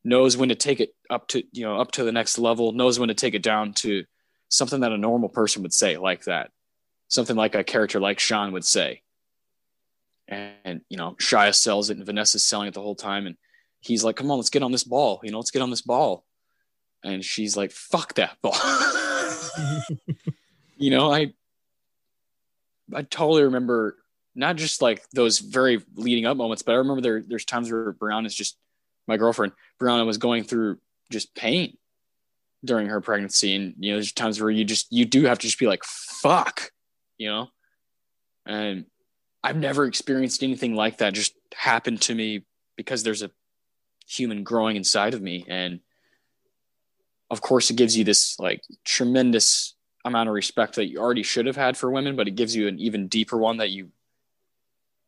Knows when to take it up to, you know, up to the next level, knows when to take it down to something that a normal person would say like that. Something like a character like Sean would say. And, and you know, Shia sells it and Vanessa's selling it the whole time. And he's like, come on, let's get on this ball. You know, let's get on this ball and she's like fuck that ball you know i i totally remember not just like those very leading up moments but i remember there there's times where brianna is just my girlfriend brianna was going through just pain during her pregnancy. And you know there's times where you just you do have to just be like fuck you know? And i've never experienced anything like that just happen to me because there's a human growing inside of me. And of course, it gives you this like tremendous amount of respect that you already should have had for women, but it gives you an even deeper one that you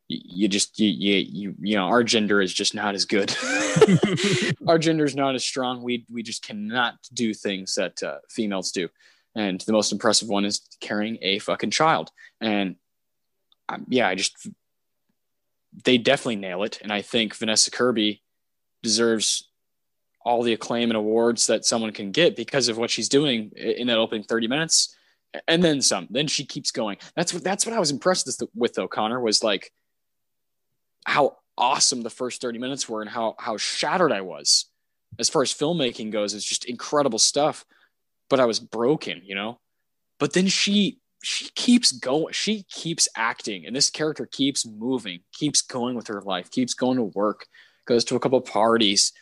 you just you you you, you know our gender is just not as good. Our gender is not as strong. We we just cannot do things that uh, females do. And the most impressive one is carrying a fucking child. And um, yeah i just they definitely nail it. And i think vanessa kirby deserves all the acclaim and awards that someone can get because of what she's doing in that opening 30 minutes. And then some. Then she keeps going. That's what that's what i was impressed with though connor was like how awesome the first 30 minutes were and how how shattered i was as far as filmmaking goes it's just incredible stuff. But i was broken you know? But then she she keeps going she keeps acting and this character keeps moving keeps going with her life keeps going to work goes to a couple parties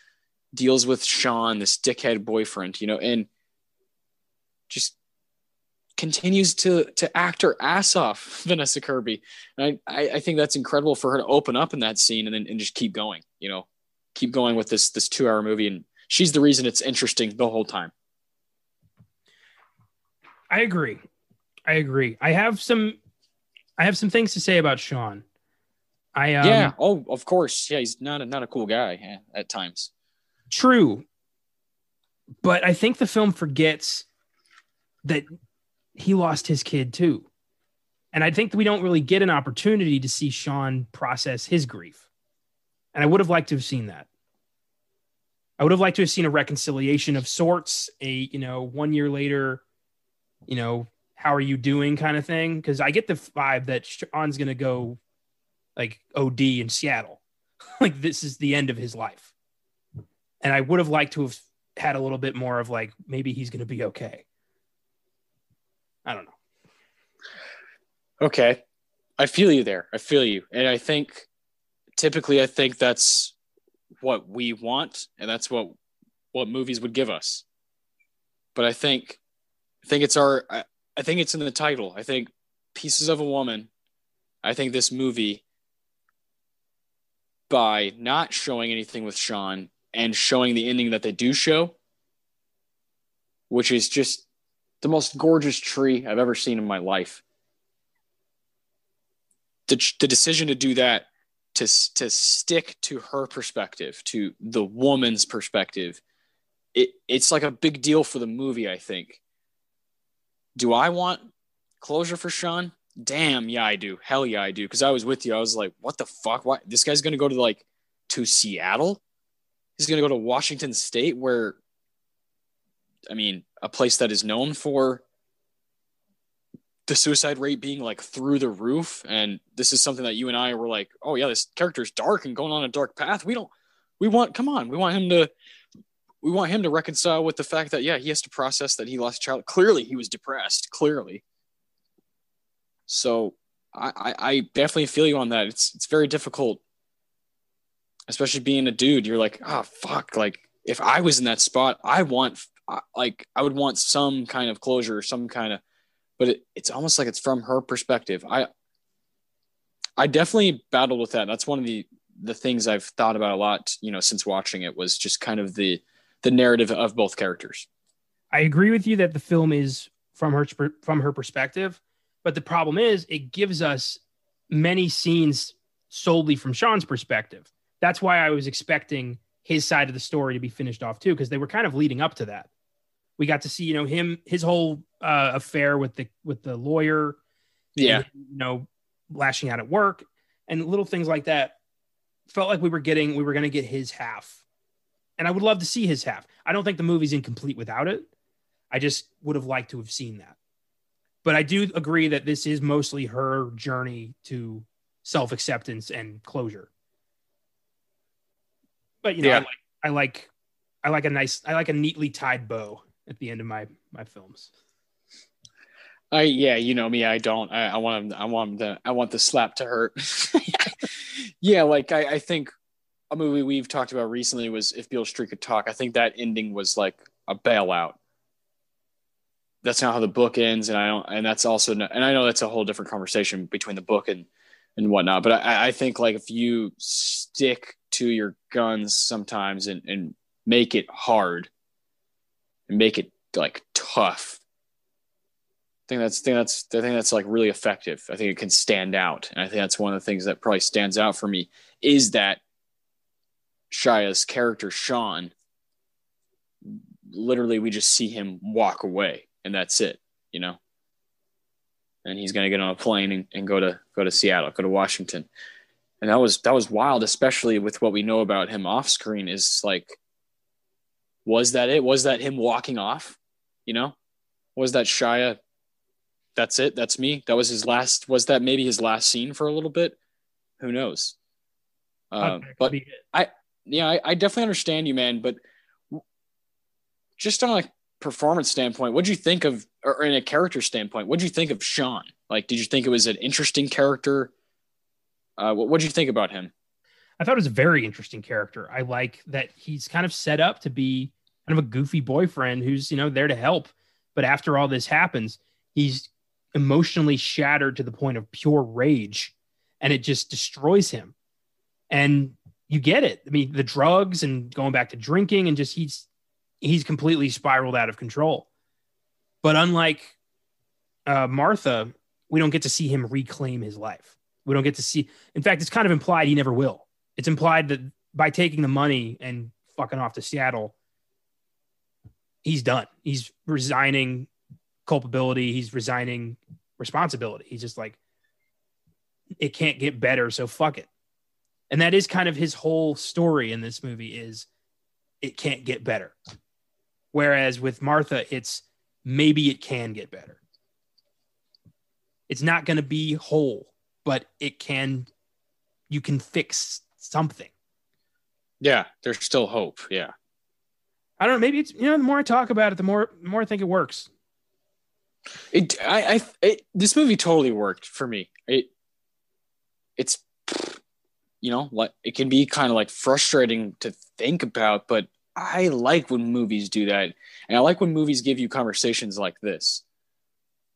deals with Sean, this dickhead boyfriend, you know, and just continues to to act her ass off, Vanessa Kirby. And I, I think that's incredible for her to open up in that scene and then and just keep going, you know, keep going with this this two hour movie. And she's the reason it's interesting the whole time. I agree. I agree. I have some I have some things to say about Sean. I um, yeah. Oh, of course. Yeah, he's not a, not a cool guy at times. True. but I think the film forgets that he lost his kid too. And I think we don't really get an opportunity to see Sean process his grief. And I would have liked to have seen that. I would have liked to have seen a reconciliation of sorts, a, you know, one year later, you know, how are you doing kind of thing. Cause I get the vibe that Sean's going to go like OD in Seattle. like this is the end of his life. And I would have liked to have had a little bit more of like, maybe he's going to be okay. I don't know. Okay. I feel you there. I feel you. And I think typically I think that's what we want and that's what what movies would give us. But I think I think it's our I, I think it's in the title. I think Pieces of a Woman. I think this movie by not showing anything with Sean and showing the ending that they do show, which is just the most gorgeous tree I've ever seen in my life. The, the decision to do that, to, to stick to her perspective, to the woman's perspective, it, it's like a big deal for the movie, I think. Do I want closure for Sean? Damn, yeah, I do. Hell yeah, I do. Because I was with you. I was like, what the fuck? Why this guy's gonna go to like to Seattle? He's gonna go to Washington State, where I mean, a place that is known for the suicide rate being like through the roof. And this is something that you and I were like, oh yeah, this character's dark and going on a dark path. We don't we want come on, we want him to we want him to reconcile with the fact that yeah, he has to process that he lost a child. Clearly he was depressed, clearly. So I, I, I definitely feel you on that. It's it's very difficult, especially being a dude. You're like, oh fuck, like if I was in that spot, I want like I would want some kind of closure, some kind of, but it, it's almost like it's from her perspective. I I definitely battled with that. That's one of the the things I've thought about a lot, you know, since watching it was just kind of the the narrative of both characters. I agree with you that the film is from her from her perspective, but the problem is it gives us many scenes solely from Sean's perspective. That's why I was expecting his side of the story to be finished off too, because they were kind of leading up to that. We got to see, you know, him his whole uh, affair with the with the lawyer, yeah, and, you know, lashing out at work and little things like that. Felt like we were getting we were going to get his half, and I would love to see his half. I don't think the movie's incomplete without it. I just would have liked to have seen that. But I do agree that this is mostly her journey to self acceptance and closure. But you know, yeah. I, like, I like I like a nice I like a neatly tied bow at the end of my my films. I yeah, you know me. I don't. I, I want him. I want him to. I want the slap to hurt. yeah, like I, I think a movie we've talked about recently was If Beale Street Could Talk. I think that ending was like a bailout. That's not how the book ends, and I don't. And that's also. And I know that's a whole different conversation between the book and and whatnot. But I, I think like if you stick to your guns sometimes and and make it hard and make it like tough. I think that's I think that's I think that's like really effective. I think it can stand out, and I think that's one of the things that probably stands out for me is that Shia's character Sean. Literally, we just see him walk away, and that's it. You know, and he's going to get on a plane and, and go to go to Seattle, go to Washington, and that was that was wild, especially with what we know about him off screen. Is like was that it? Was that him walking off? You know, was that Shia? That's it. That's me. That was his last. Was that maybe his last scene for a little bit? Who knows? Uh, but I, yeah, I, I definitely understand you, man. But just on a performance standpoint, what do you think of, or in a character standpoint, what do you think of Sean? Like, did you think it was an interesting character? Uh, what did you think about him? I thought it was a very interesting character. I like that he's kind of set up to be kind of a goofy boyfriend who's, you know, there to help. But after all this happens, he's emotionally shattered to the point of pure rage and it just destroys him. And you get it. I mean, the drugs and going back to drinking and just he's he's completely spiraled out of control. But unlike uh, Martha, we don't get to see him reclaim his life. We don't get to see. In fact, it's kind of implied he never will it's implied that by taking the money and fucking off to Seattle, he's done. He's resigning culpability. He's resigning responsibility. He's just like, it can't get better, so fuck it. And that is kind of his whole story in this movie is it can't get better. Whereas with Martha, it's maybe it can get better. It's not going to be whole, but it can, you can fix something. Yeah, there's still hope. Yeah. I don't know. Maybe it's, you know, the more I talk about it, the more, the more I think it works. It, I, I, it, this movie totally worked for me. It, it's, you know, like it can be kind of like frustrating to think about, but I like when movies do that. And I like when movies give you conversations like this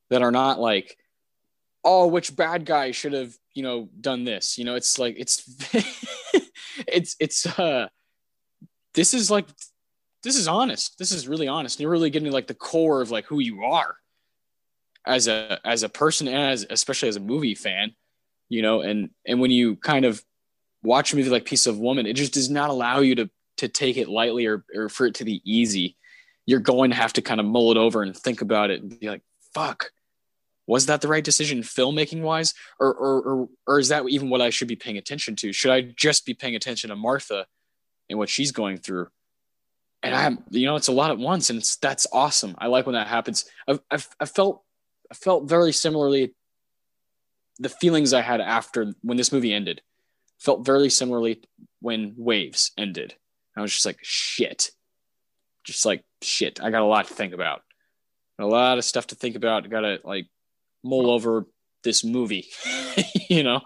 that are not like, oh, which bad guy should have, you know, done this. You know, it's like it's it's it's uh this is like this is honest. This is really honest. You're really getting like the core of like who you are as a as a person and as especially as a movie fan, you know, and and when you kind of watch a movie like Piece of Woman, it just does not allow you to to take it lightly or, or for it to be easy. You're going to have to kind of mull it over and think about it and be like, fuck, was that the right decision filmmaking wise? Or, or, or, or is that even what I should be paying attention to? Should I just be paying attention to Martha and what she's going through? And I'm, you know, it's a lot at once and it's, that's awesome. I like when that happens. I've, I've, I felt, I felt very similarly the feelings I had after when this movie ended felt very similarly when Waves ended. I was just like, shit. Just like, shit. I got a lot to think about. A lot of stuff to think about. Got to like mull over this movie, you know?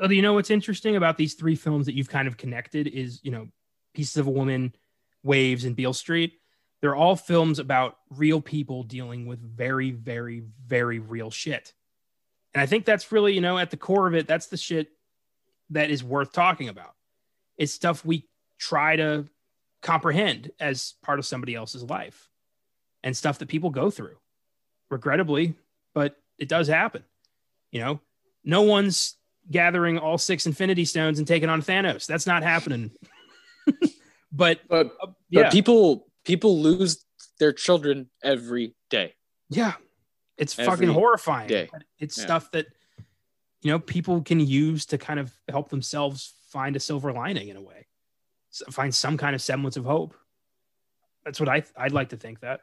Well, you know what's interesting about these three films that you've kind of connected is, you know, Pieces of a Woman, Waves, and Beale Street. They're all films about real people dealing with very, very, very real shit. And I think that's really, you know, at the core of it, that's the shit that is worth talking about. It's stuff we try to comprehend as part of somebody else's life and stuff that people go through regrettably it does happen you know no one's gathering all six infinity stones and taking on thanos that's not happening but but, uh, yeah. but people people lose their children every day yeah it's every fucking horrifying day. it's yeah. stuff that you know people can use to kind of help themselves find a silver lining in a way find some kind of semblance of hope. That's what I I'd like to think that.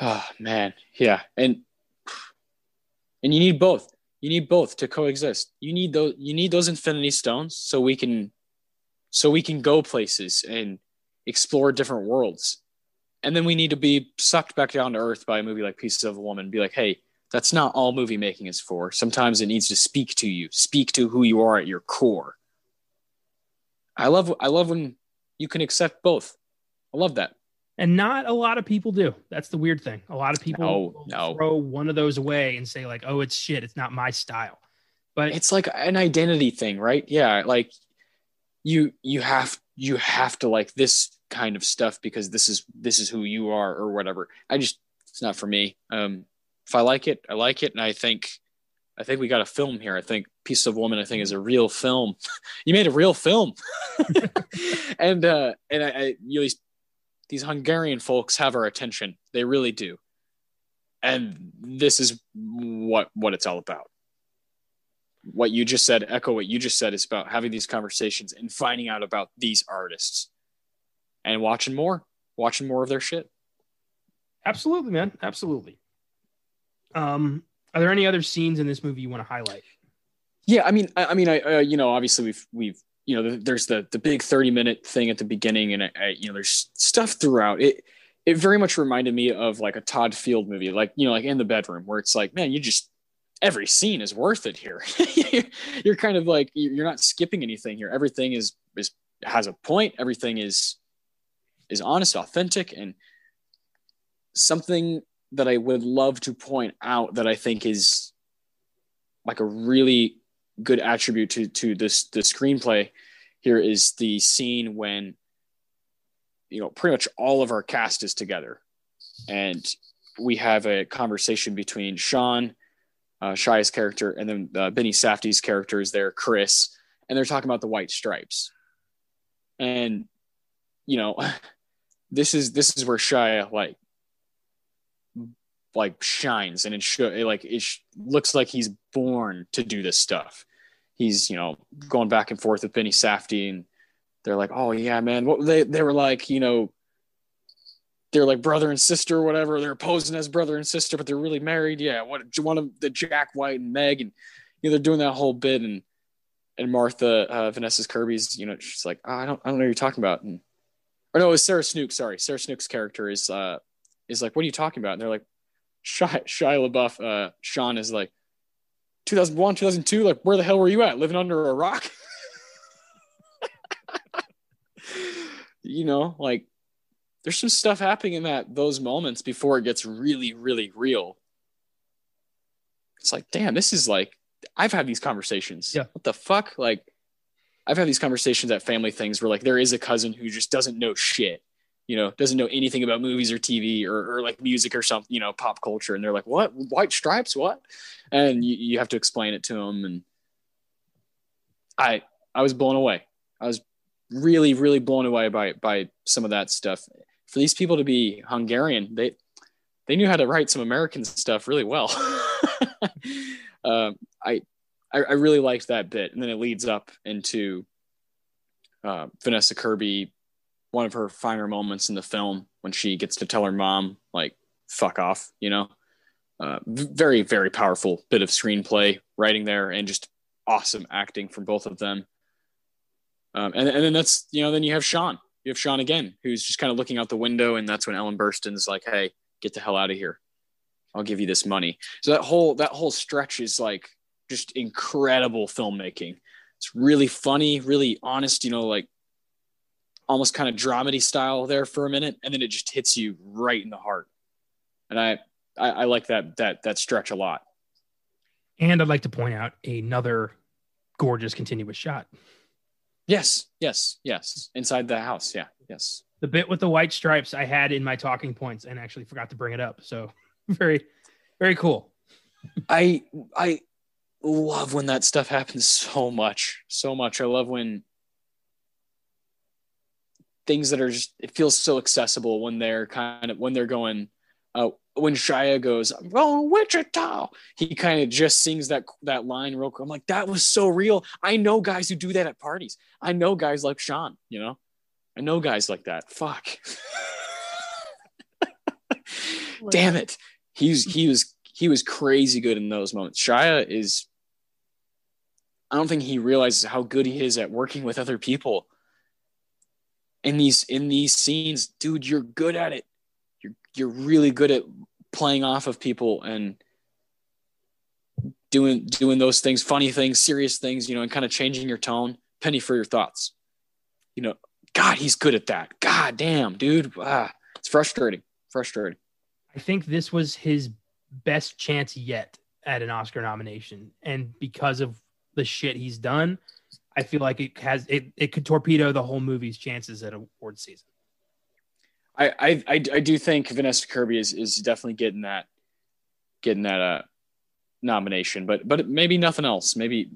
Oh man, yeah, and and you need both. You need both to coexist. You need those. You need those infinity stones so we can, so we can go places and explore different worlds. And then we need to be sucked back down to earth by a movie like Pieces of a Woman. Be like, hey, that's not all movie making is for. Sometimes it needs to speak to you, speak to who you are at your core. I love I love when you can accept both. I love that. And not a lot of people do. That's the weird thing. A lot of people no, no. throw one of those away and say like, "Oh, it's shit. It's not my style." But it's like an identity thing, right? Yeah, like you you have you have to like this kind of stuff because this is this is who you are or whatever. I just it's not for me. Um if I like it, I like it and I think I think we got a film here. I think Piece of Woman, I think, is a real film. you made a real film, and uh, and I, I you these these Hungarian folks have our attention. They really do, and this is what what it's all about. What you just said, echo what you just said, is about having these conversations and finding out about these artists, and watching more, watching more of their shit. Absolutely, man. Absolutely. Um, are there any other scenes in this movie you want to highlight? Yeah, I mean, I, I mean, I uh, you know, obviously we've we've you know, there's the the big thirty minute thing at the beginning, and I, you know, there's stuff throughout it. It very much reminded me of like a Todd Field movie, like you know, like in the bedroom, where it's like, man, you just every scene is worth it here. you're kind of like you're not skipping anything here. Everything is is has a point. Everything is is honest, authentic, and something that I would love to point out that I think is like a really good attribute to to this the screenplay here is the scene when you know pretty much all of our cast is together. And we have a conversation between Sean uh, Shia's character and then uh, Benny Safdie's character is there Chris and they're talking about the white stripes. And you know this is this is where Shia like like shines and it show like it sh- looks like he's born to do this stuff. He's you know going back and forth with Benny Safdie and they're like, oh yeah, man. What they they were like, you know, they're like brother and sister or whatever. They're posing as brother and sister, but they're really married. Yeah, what one of the Jack White and Meg, and you know they're doing that whole bit, and and Martha uh, Vanessa's Kirby's, you know, she's like, oh, I don't I don't know what you're talking about, and or no, it was Sarah Snook. Sorry, Sarah Snook's character is uh is like, what are you talking about? And they're like, Shia, Shia LaBeouf, uh, Sean is like, 2001, 2002, like where the hell were you at? Living under a rock? you know, like there's some stuff happening in that those moments before it gets really, really real. It's like, damn, this is like I've had these conversations. Yeah. What the fuck? Like I've had these conversations at family things where like there is a cousin who just doesn't know shit, you know, doesn't know anything about movies or TV or, or like music or something, you know, pop culture. And they're like, what? White stripes? What? And you, you have to explain it to them. And I, I was blown away. I was really, really blown away by, by some of that stuff for these people to be Hungarian, they they knew how to write some American stuff really well. um, I, I, I really liked that bit, and then it leads up into uh, Vanessa Kirby, one of her finer moments in the film when she gets to tell her mom like "fuck off," you know. Uh, very very powerful bit of screenplay writing there, and just awesome acting from both of them. Um, and and then that's you know then you have Sean you have Sean again, who's just kind of looking out the window, and that's when Ellen Burstyn's like, "Hey, get the hell out of here. I'll give you this money." So that whole that whole stretch is like just incredible filmmaking. It's really funny, really honest. You know, like almost kind of dramedy style there for a minute, and then it just hits you right in the heart. And I I, I like that that that stretch a lot. And I'd like to point out another gorgeous continuous shot. Yes, yes, yes. Inside the house. Yeah, yes. The bit with the white stripes I had in my talking points and actually forgot to bring it up. So very, very cool. I I love when that stuff happens so much. So much. I love when things that are just it feels so accessible when they're kind of when they're going uh, when Shia goes, "Oh, Wichita," he kind of just sings that that line real quick. I'm like, that was so real. I know guys who do that at parties. I know guys like Sean. You know, I know guys like that. Fuck. Damn it. He's he was he was crazy good in those moments. Shia is. I don't think he realizes how good he is at working with other people. In these in these scenes, dude, you're good at it you're you're really good at playing off of people and doing doing those things, funny things, serious things, you know, and kind of changing your tone. Penny for your thoughts. You know, God, he's good at that. God damn, dude. Ah, it's frustrating. Frustrating. I think this was his best chance yet at an Oscar nomination. And because of the shit he's done, I feel like it has it, it could torpedo the whole movie's chances at award season. I, I, I do think Vanessa Kirby is, is definitely getting that, getting that uh, nomination, but but maybe nothing else. Maybe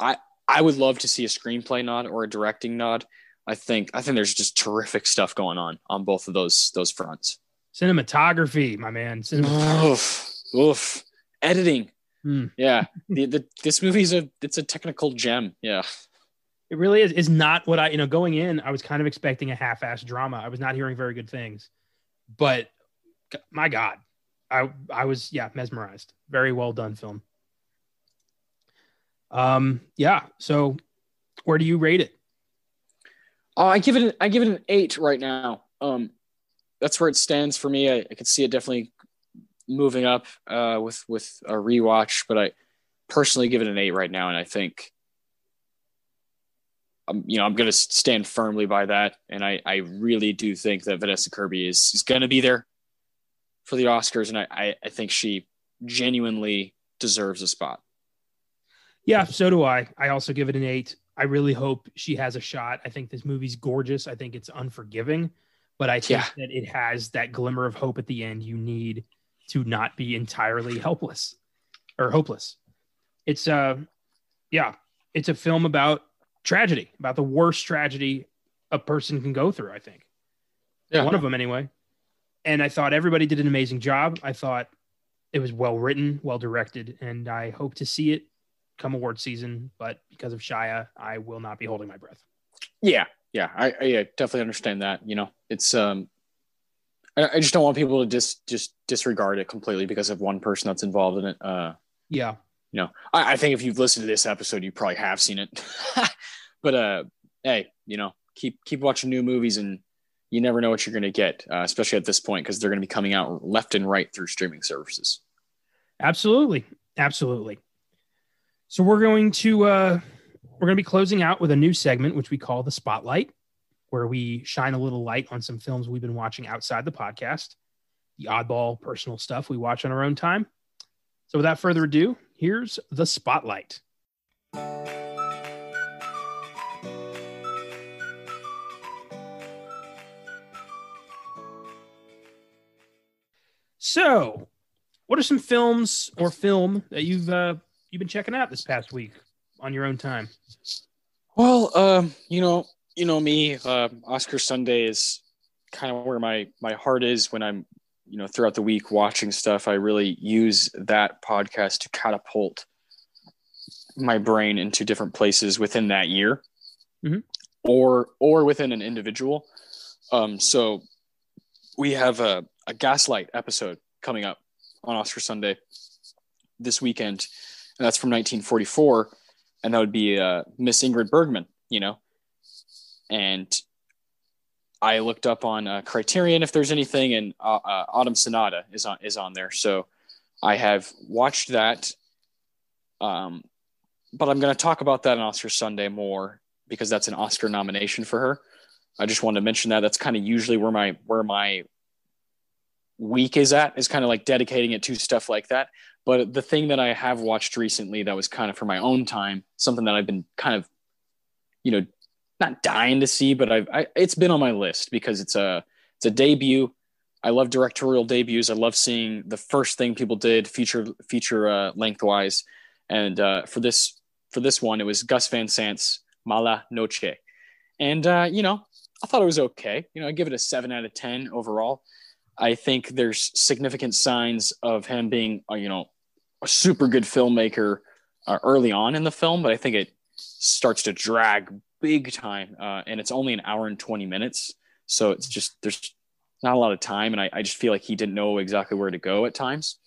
I I would love to see a screenplay nod or a directing nod. I think I think there's just terrific stuff going on on both of those those fronts. Cinematography, my man. Cinematography. Oof, oof. Editing. Hmm. Yeah, the, the this movie's a it's a technical gem. Yeah. It really is is not what I you know going in. I was kind of expecting a half-ass drama. I was not hearing very good things, but my God, I I was yeah mesmerized. Very well done film. Um yeah. So where do you rate it? Uh, I give it an, I give it an eight right now. Um, that's where it stands for me. I, I could see it definitely moving up uh, with with a rewatch, but I personally give it an eight right now, and I think um, you know, I'm going to stand firmly by that. And I, I really do think that Vanessa Kirby is, is going to be there for the Oscars. And I, I, I think she genuinely deserves a spot. Yeah, so do I. I also give it an eight. I really hope she has a shot. I think this movie's gorgeous. I think it's unforgiving, but I think yeah. that it has that glimmer of hope at the end you need to not be entirely helpless or hopeless. It's uh yeah, it's a film about tragedy, about the worst tragedy a person can go through, I think. Yeah. One of them, anyway. And I thought everybody did an amazing job. I thought it was well written, well directed, and I hope to see it come award season. But because of Shia, I will not be holding my breath. Yeah, yeah, I, I definitely understand that. You know, it's um, I, I, just don't want people to just just disregard it completely because of one person that's involved in it. Uh, yeah, you know, I, I think if you've listened to this episode, you probably have seen it. but uh, hey, you know, keep keep watching new movies and you never know what you're going to get, uh, especially at this point because they're going to be coming out left and right through streaming services. Absolutely, absolutely. So we're going to uh, we're going to be closing out with a new segment which we call the Spotlight, where we shine a little light on some films we've been watching outside the podcast, the oddball personal stuff we watch on our own time. So without further ado, here's the Spotlight. So, what are some films or film that you've uh, you've been checking out this past week on your own time? Well, um, you know, you know me, uh, Oscar Sunday is kind of where my my heart is when I'm, you know, throughout the week watching stuff. I really use that podcast to catapult my brain into different places within that year, mm-hmm. or or within an individual. Um, so we have a, a Gaslight episode coming up on Oscar Sunday this weekend, and that's from 1944, and that would be uh, Miss Ingrid Bergman, you know, and I looked up on uh, Criterion if there's anything, and uh, uh, Autumn Sonata is on is on there, so I have watched that. Um, but I'm going to talk about that on Oscar Sunday more because that's an Oscar nomination for her. I just wanted to mention that. That's kind of usually where my where my week is at is kind of like dedicating it to stuff like that. But the thing that I have watched recently that was kind of for my own time, something that I've been kind of, you know, not dying to see, but I've I, it's been on my list because it's a it's a debut. I love directorial debuts. I love seeing the first thing people did feature feature uh, lengthwise, and uh, for this for this one, it was Gus Van Sant's Mala Noche, and uh, you know I thought it was okay. You know I give it a seven out of ten overall. I think there's significant signs of him being, uh, you know, a super good filmmaker uh, early on in the film, but I think it starts to drag big time, uh, and it's only an hour and 20 minutes, so it's just there's not a lot of time, and I, I just feel like he didn't know exactly where to go at times.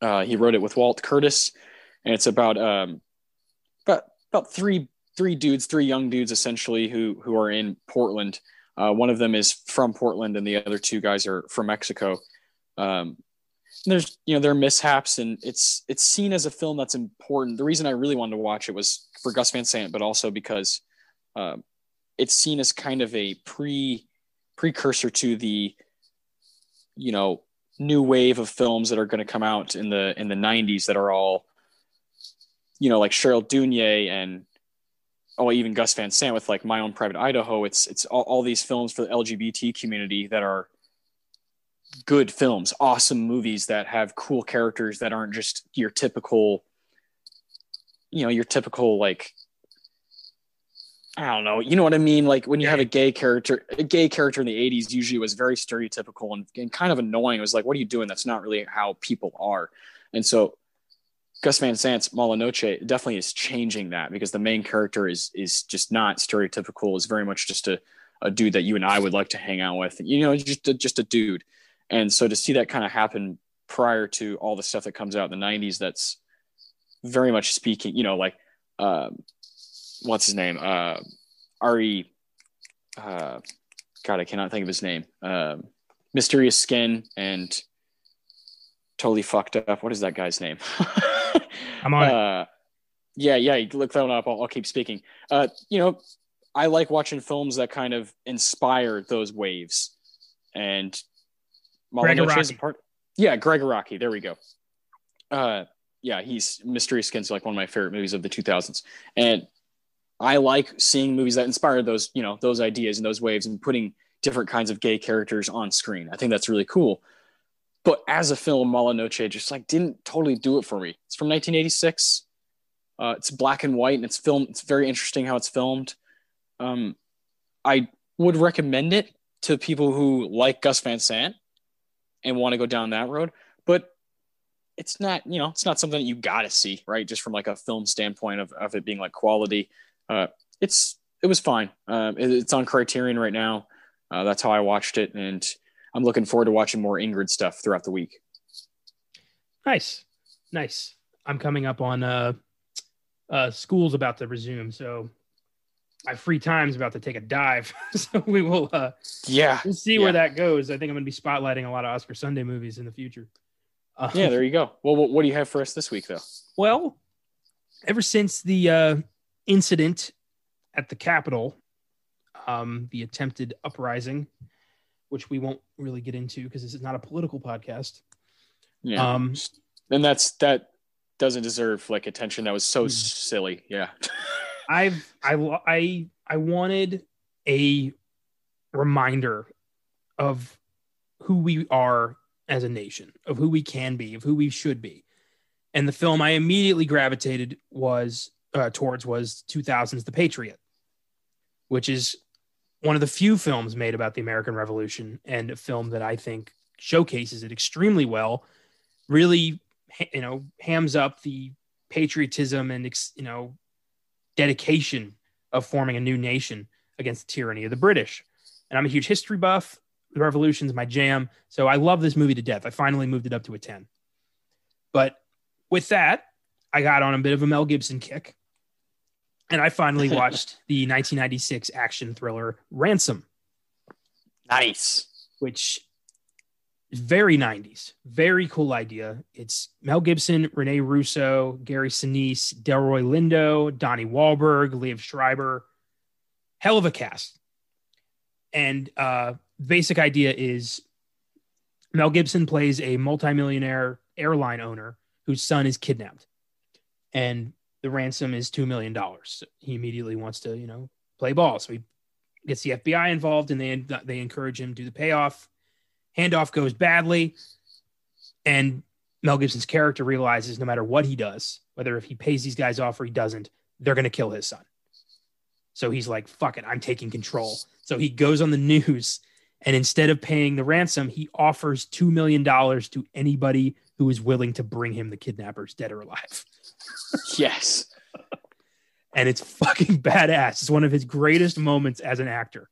Uh, he wrote it with Walt Curtis, and it's about um, about about three three dudes, three young dudes essentially who who are in Portland uh, one of them is from Portland, and the other two guys are from Mexico. Um, there's you know there are mishaps, and it's it's seen as a film that's important. The reason I really wanted to watch it was for Gus Van Sant, but also because uh, it's seen as kind of a pre precursor to the you know new wave of films that are going to come out in the in the 90s that are all you know like Cheryl Dunye and oh, even Gus Van Sant with like My Own Private Idaho. It's it's all, all these films for the LGBT community that are good films, awesome movies that have cool characters that aren't just your typical, you know, your typical like I don't know. You know what I mean? Like when you have a gay character, a gay character in the 80s usually was very stereotypical and, and kind of annoying. It was like, what are you doing? That's not really how people are. And so Gus Van Sant's Mala Noche definitely is changing that because the main character is is just not stereotypical. Is very much just a, a dude that you and I would like to hang out with. You know, just a, just a dude. And so to see that kind of happen prior to all the stuff that comes out in the '90s, that's very much speaking. You know, like um, what's his name? Uh, Ari. Uh, God, I cannot think of his name. Um, Mysterious Skin and totally fucked up. What is that guy's name? I'm on uh, Yeah, yeah. Look that one up. I'll, I'll keep speaking. Uh, you know, I like watching films that kind of inspire those waves. And Gregg Araki. part. Yeah, Gregg Araki. There we go. Uh, yeah, he's Mysterious Skin's like one of my favorite movies of the 2000s, and I like seeing movies that inspire those, you know, those ideas and those waves, and putting different kinds of gay characters on screen. I think that's really cool. But as a film, Mala Noche just like didn't totally do it for me. It's from 1986. Uh, it's black and white and it's filmed. It's very interesting how it's filmed. Um, I would recommend it to people who like Gus Van Sant and want to go down that road. But it's not, you know, it's not something that you got to see, right? Just from like a film standpoint of, of it being like quality. Uh, it's, it was fine. Um, it, it's on Criterion right now. Uh, that's how I watched it. And I'm looking forward to watching more Ingrid stuff throughout the week. Nice. Nice. I'm coming up on, uh, uh, school's about to resume. So my free time's about to take a dive. so we will, uh, yeah, we'll see yeah. where that goes. I think I'm going to be spotlighting a lot of Oscar Sunday movies in the future. Uh, yeah, there you go. Well, what, what, do you have for us this week, though? Well, ever since the uh, incident at the Capitol, um, the attempted uprising, which we won't really get into because this is not a political podcast. Yeah, um, and that's that doesn't deserve like attention. That was so hmm. silly. Yeah. I've I I I wanted a reminder of who we are as a nation, of who we can be, of who we should be. And the film I immediately gravitated was uh, towards was 2000's The Patriot, which is one of the few films made about the American Revolution and a film that I think showcases it extremely well. Really, you know, hams up the patriotism and you know dedication of forming a new nation against the tyranny of the British. And I'm a huge history buff. The Revolution's my jam. So I love this movie to death. I finally moved it up to a 10. But with that, I got on a bit of a Mel Gibson kick. And I finally watched the 1996 action thriller Ransom. Nice. Which is very 90s, very cool idea. It's Mel Gibson, Rene Russo, Gary Sinise, Delroy Lindo, Donnie Wahlberg, Liev Schreiber. Hell of a cast. And uh, basic idea is Mel Gibson plays a multimillionaire airline owner whose son is kidnapped. And the ransom is $2 million. He immediately wants to, you know, play ball. So he gets the FBI involved and they, they encourage him to do the payoff Handoff goes badly, and Mel Gibson's character realizes no matter what he does, whether if he pays these guys off or he doesn't, they're going to kill his son. So he's like, fuck it, I'm taking control. So he goes on the news and instead of paying the ransom, he offers $2 million to anybody who is willing to bring him the kidnappers, dead or alive. yes. and it's fucking badass. It's one of his greatest moments as an actor.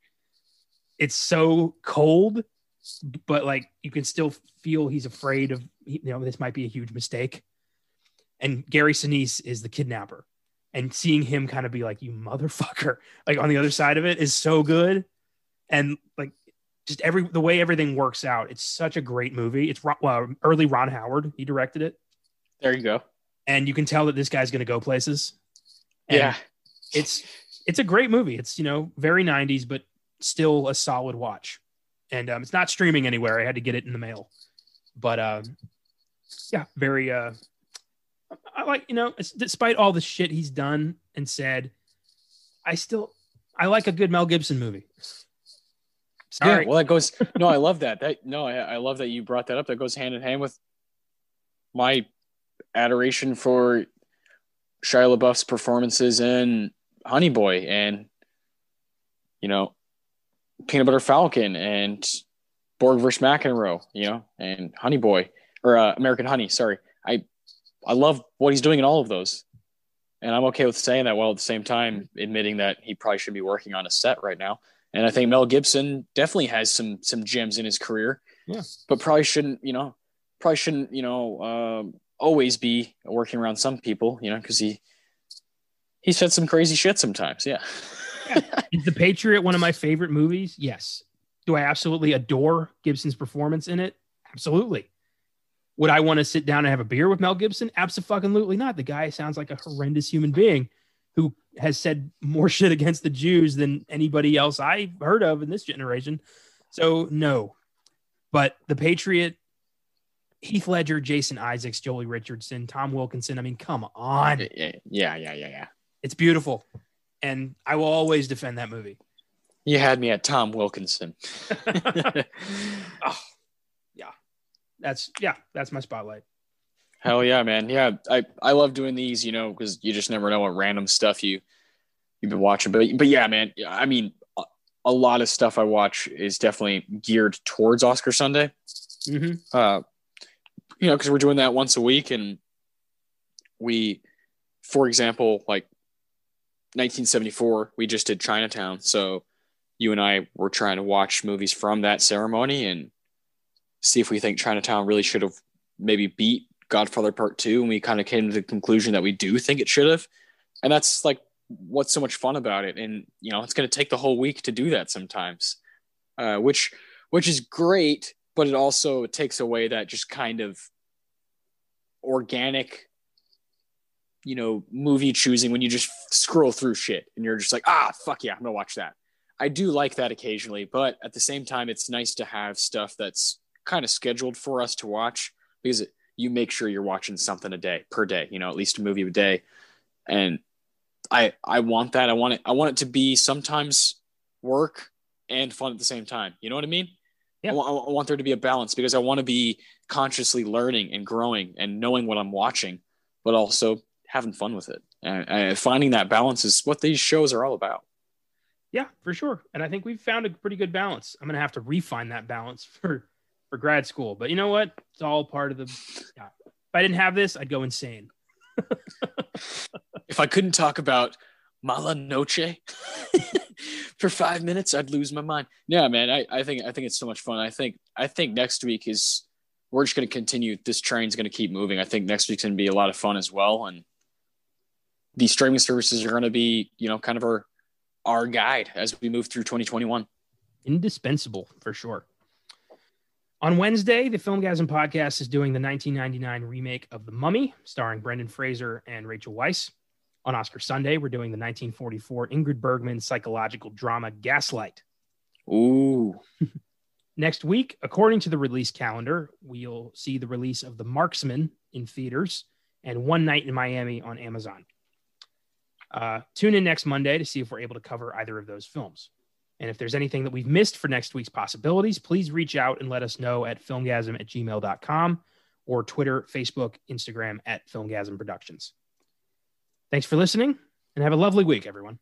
It's so cold but like you can still feel he's afraid of you know this might be a huge mistake and gary sinise is the kidnapper and seeing him kind of be like you motherfucker like on the other side of it is so good and like just every the way everything works out it's such a great movie it's well, early ron howard he directed it there you go and you can tell that this guy's going to go places and yeah it's it's a great movie it's you know very 90s but still a solid watch and um, it's not streaming anywhere. I had to get it in the mail, but um, yeah, very. Uh, I like you know, despite all the shit he's done and said, I still I like a good Mel Gibson movie. Sorry. Yeah, well, that goes. No, I love that. That no, I, I love that you brought that up. That goes hand in hand with my adoration for Shia LaBeouf's performances in Honey Boy and you know Peanut Butter Falcon and Borg versus McEnroe, you know, and Honey Boy or uh, American Honey. Sorry, I I love what he's doing in all of those, and I'm okay with saying that while at the same time admitting that he probably should be working on a set right now. And I think Mel Gibson definitely has some some gems in his career, yeah, but probably shouldn't you know probably shouldn't you know um, always be working around some people, you know, because he he said some crazy shit sometimes, yeah. Is The Patriot one of my favorite movies? Yes. Do I absolutely adore Gibson's performance in it? Absolutely. Would I want to sit down and have a beer with Mel Gibson? Absolutely not. The guy sounds like a horrendous human being who has said more shit against the Jews than anybody else I've heard of in this generation. So no. But The Patriot, Heath Ledger, Jason Isaacs, Joely Richardson, Tom Wilkinson. I mean, come on. Yeah, yeah, yeah, yeah, yeah. It's beautiful and I will always defend that movie. You had me at Tom Wilkinson. oh, yeah, that's yeah, that's my spotlight. Hell yeah, man! Yeah, I I love doing these, you know, because you just never know what random stuff you you've been watching. But but yeah, man, I mean, a, a lot of stuff I watch is definitely geared towards Oscar Sunday. Mm-hmm. Uh, you know, because we're doing that once a week, and we, for example, like 1974, we just did Chinatown, so you and I were trying to watch movies from that ceremony and see if we think Chinatown really should have maybe beat Godfather Part Two, and we kind of came to the conclusion that we do think it should have, and that's like what's so much fun about it. And you know, it's going to take the whole week to do that sometimes, uh, which which is great, but it also takes away that just kind of organic you know movie choosing when you just scroll through shit and you're just like ah fuck yeah i'm gonna watch that. I do like that occasionally but at the same time it's nice to have stuff that's kind of scheduled for us to watch because you make sure you're watching something a day per day you know at least a movie a day. And i i want that. I want it i want it to be sometimes work and fun at the same time. You know what i mean yeah. I, want, want there to be a balance because i want to be consciously learning and growing and knowing what i'm watching but also having fun with it and, and finding that balance is what these shows are all about Yeah, for sure. And I think we've found a pretty good balance. I'm gonna have to refine that balance for for grad school. But you know what? It's all part of the. Yeah. If I didn't have this, I'd go insane. if I couldn't talk about Mala Noche for five minutes, I'd lose my mind. Yeah, man, I, I think I think it's so much fun. I think I think next week is we're just going to continue. This train's going to keep moving. I think next week's going to be a lot of fun as well, and these streaming services are going to be, you know, kind of our our guide as we move through 2021. Indispensable for sure. On Wednesday, the Filmgazm podcast is doing the 1999 remake of The Mummy, starring Brendan Fraser and Rachel Weisz. On Oscar Sunday, we're doing the 1944 Ingrid Bergman psychological drama Gaslight. Ooh, Next week, according to the release calendar, we'll see the release of The Marksman in theaters and One Night in Miami on Amazon. Uh, tune in next Monday to see if we're able to cover either of those films. And if there's anything that we've missed for next week's possibilities, please reach out and let us know at filmgazm at gmail.com or Twitter, Facebook, Instagram at Filmgazm Productions. Thanks for listening and have a lovely week, everyone.